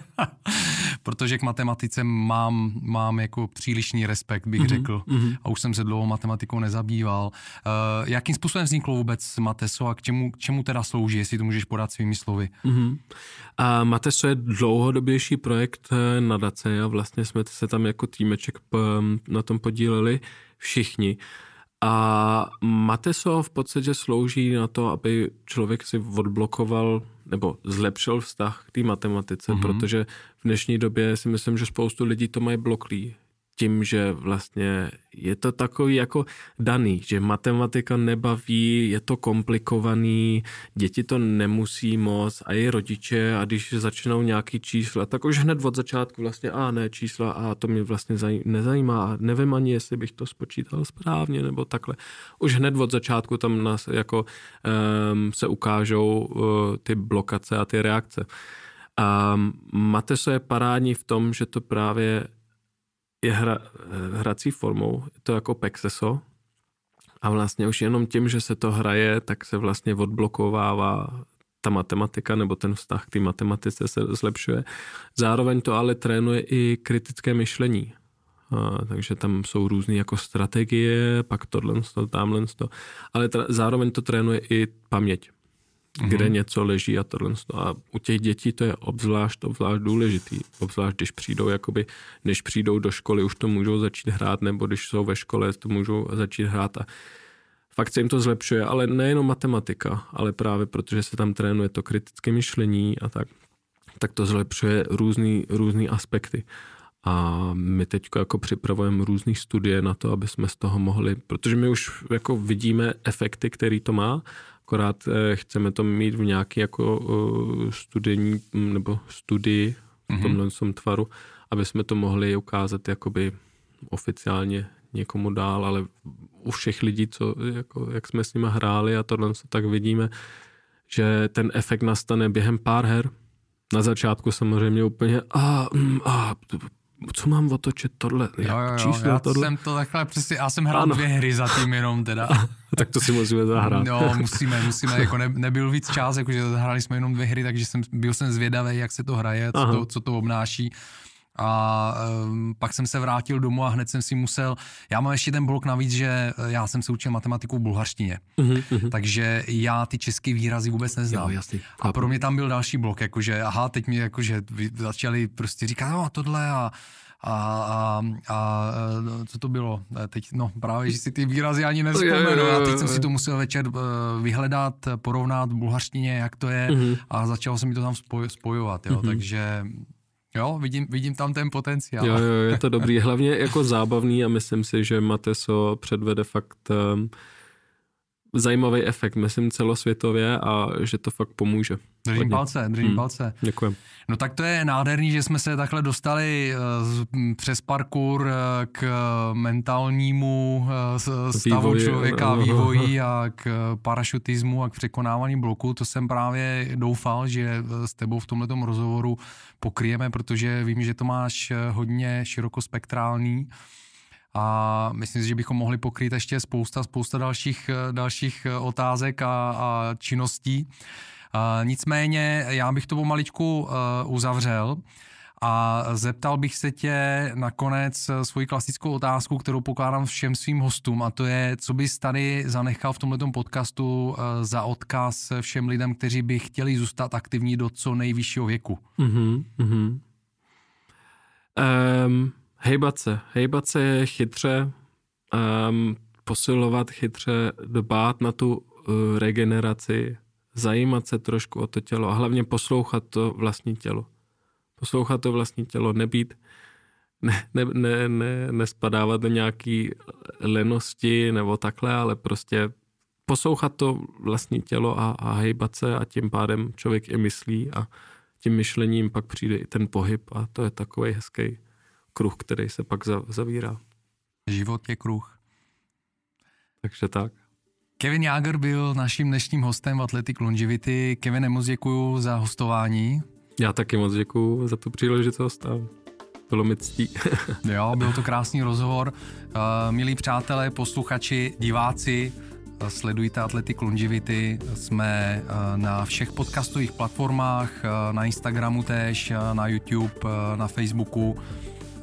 [laughs] protože k matematice mám, mám jako přílišný respekt, bych mm-hmm, řekl. Mm-hmm. A už jsem se dlouho matematikou nezabýval. Uh, jakým způsobem vzniklo vůbec Mateso a k čemu, k čemu teda slouží, jestli to můžeš podat svými slovy? Mm-hmm. A Mateso je dlouhodobější projekt eh, nadace a vlastně jsme se tam jako týmeček na tom podíleli všichni. A Mateso v podstatě slouží na to, aby člověk si odblokoval nebo zlepšil vztah k té matematice, mm-hmm. protože v dnešní době si myslím, že spoustu lidí to mají bloklý tím, že vlastně je to takový jako daný, že matematika nebaví, je to komplikovaný, děti to nemusí moc a i rodiče a když začnou nějaký čísla, tak už hned od začátku vlastně a ne čísla a to mě vlastně nezajímá a nevím ani, jestli bych to spočítal správně nebo takhle. Už hned od začátku tam nás jako um, se ukážou uh, ty blokace a ty reakce. Um, Mateso je parádní v tom, že to právě je hra, hrací formou, je to jako Pexeso a vlastně už jenom tím, že se to hraje, tak se vlastně odblokovává ta matematika nebo ten vztah k té matematice se zlepšuje. Zároveň to ale trénuje i kritické myšlení. A, takže tam jsou různé jako strategie, pak tohle, tamhle, ale tra- zároveň to trénuje i paměť mm-hmm. kde něco leží a tohle. A u těch dětí to je obzvlášť, obzvlášť důležitý. Obzvlášť, když přijdou, jakoby, než přijdou do školy, už to můžou začít hrát, nebo když jsou ve škole, to můžou začít hrát a fakt se jim to zlepšuje, ale nejenom matematika, ale právě protože se tam trénuje to kritické myšlení a tak, tak to zlepšuje různý, různý aspekty. A my teď jako připravujeme různé studie na to, aby jsme z toho mohli, protože my už jako vidíme efekty, který to má, akorát eh, chceme to mít v nějaký jako eh, studijní nebo studii v mhm. tomhle mm-hmm. tvaru, aby jsme to mohli ukázat jakoby oficiálně někomu dál, ale u všech lidí, co, jako, jak jsme s nimi hráli a tohle, tak vidíme, že ten efekt nastane během pár her. Na začátku samozřejmě úplně a, mm, a co mám otočit tohle, jo, jo, jo, číslo já tohle. jsem to takhle přesně, já jsem hrál ano. dvě hry zatím jenom teda. [laughs] tak to si musíme zahrát. No, musíme, musíme, jako ne, nebyl víc čas, jakože hráli jsme jenom dvě hry, takže jsem, byl jsem zvědavý, jak se to hraje, co to, co to obnáší. A um, pak jsem se vrátil domů a hned jsem si musel, já mám ještě ten blok navíc, že eh, já jsem se učil matematiku v bulharštině, uh-huh, takže já ty české výrazy vůbec neznám. Jo, jasný, a pro mě tam byl další blok, jakože aha, teď mi jakože začali prostě říkat, no a tohle a a, a, a eh, co to bylo? Teď, no právě, že si ty výrazy ani nevzpomenu. a teď jsem si to musel večer vyhledat, porovnat v bulharštině, jak to je. Uh-huh. a začalo se mi to tam spoj, spojovat, jo, uh-huh. takže Jo, vidím, vidím tam ten potenciál. Jo, jo, je to dobrý. Hlavně jako zábavný a myslím si, že Mateso předvede fakt um, zajímavý efekt, myslím celosvětově a že to fakt pomůže. Držím Hodně. palce, držím hmm. palce. Děkujem. No tak to je nádherný, že jsme se takhle dostali uh, přes parkour uh, k mentálnímu uh, stavu vývoji, člověka, no. vývoji [laughs] a k parašutismu a k překonávání bloku. To jsem právě doufal, že s tebou v tomto rozhovoru pokryjeme, protože vím, že to máš hodně širokospektrální a myslím si, že bychom mohli pokrýt ještě spousta, spousta dalších, dalších otázek a, a činností. Nicméně já bych to pomaličku eh, uzavřel a zeptal bych se tě nakonec svoji klasickou otázku, kterou pokládám všem svým hostům a to je, co bys tady zanechal v tomto podcastu eh, za odkaz všem lidem, kteří by chtěli zůstat aktivní do co nejvyššího věku. Mm-hmm. Um, hejbat se. Hejbat se je chytře, um, posilovat chytře, dbát na tu uh, regeneraci, zajímat se trošku o to tělo a hlavně poslouchat to vlastní tělo. Poslouchat to vlastní tělo, nebýt, ne, ne, ne, ne, nespadávat do nějaký lenosti nebo takhle, ale prostě poslouchat to vlastní tělo a, a hejbat se a tím pádem člověk i myslí a tím myšlením pak přijde i ten pohyb a to je takový hezký kruh, který se pak zavírá. Život je kruh. Takže tak. Kevin Jager byl naším dnešním hostem v Athletic Longevity. Kevin, moc děkuji za hostování. Já taky moc děkuji za tu příležitost a bylo mi ctí. [laughs] jo, byl to krásný rozhovor. Uh, milí přátelé, posluchači, diváci, uh, sledujte Athletic Longevity. Jsme uh, na všech podcastových platformách, na Instagramu též, na YouTube, na Facebooku.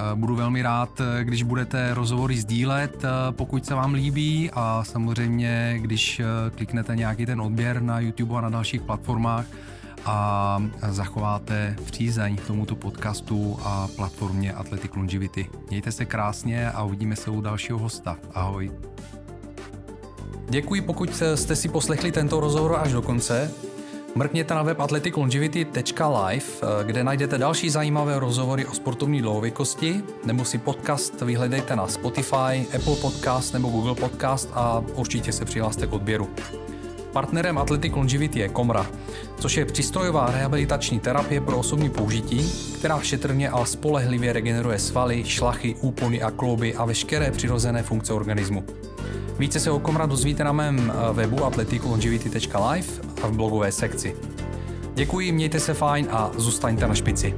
Eh, budu velmi rád, eh, když budete rozhovory sdílet, eh, pokud se vám líbí a samozřejmě, když kliknete nějaký ten odběr na YouTube a na dalších platformách a zachováte přízeň k tomuto podcastu a platformě Athletic Longevity. Mějte se krásně a uvidíme se u dalšího hosta. Ahoj. Děkuji, pokud jste si poslechli tento rozhovor až do konce. Mrkněte na web athleticlongevity.live, eh, kde najdete další zajímavé rozhovory o sportovní dlouhověkosti, nebo si podcast vyhledejte na Spotify, Apple Podcast nebo Google Podcast a určitě se přihlaste k odběru. Partnerem Athletic Longevity je Komra, což je přístrojová rehabilitační terapie pro osobní použití, která šetrně a spolehlivě regeneruje svaly, šlachy, úpony a klouby a veškeré přirozené funkce organismu. Více se o Komra dozvíte na mém eh, webu athleticlongevity.live a v blogové sekci. Děkuji, mějte se fajn a zůstaňte na špici.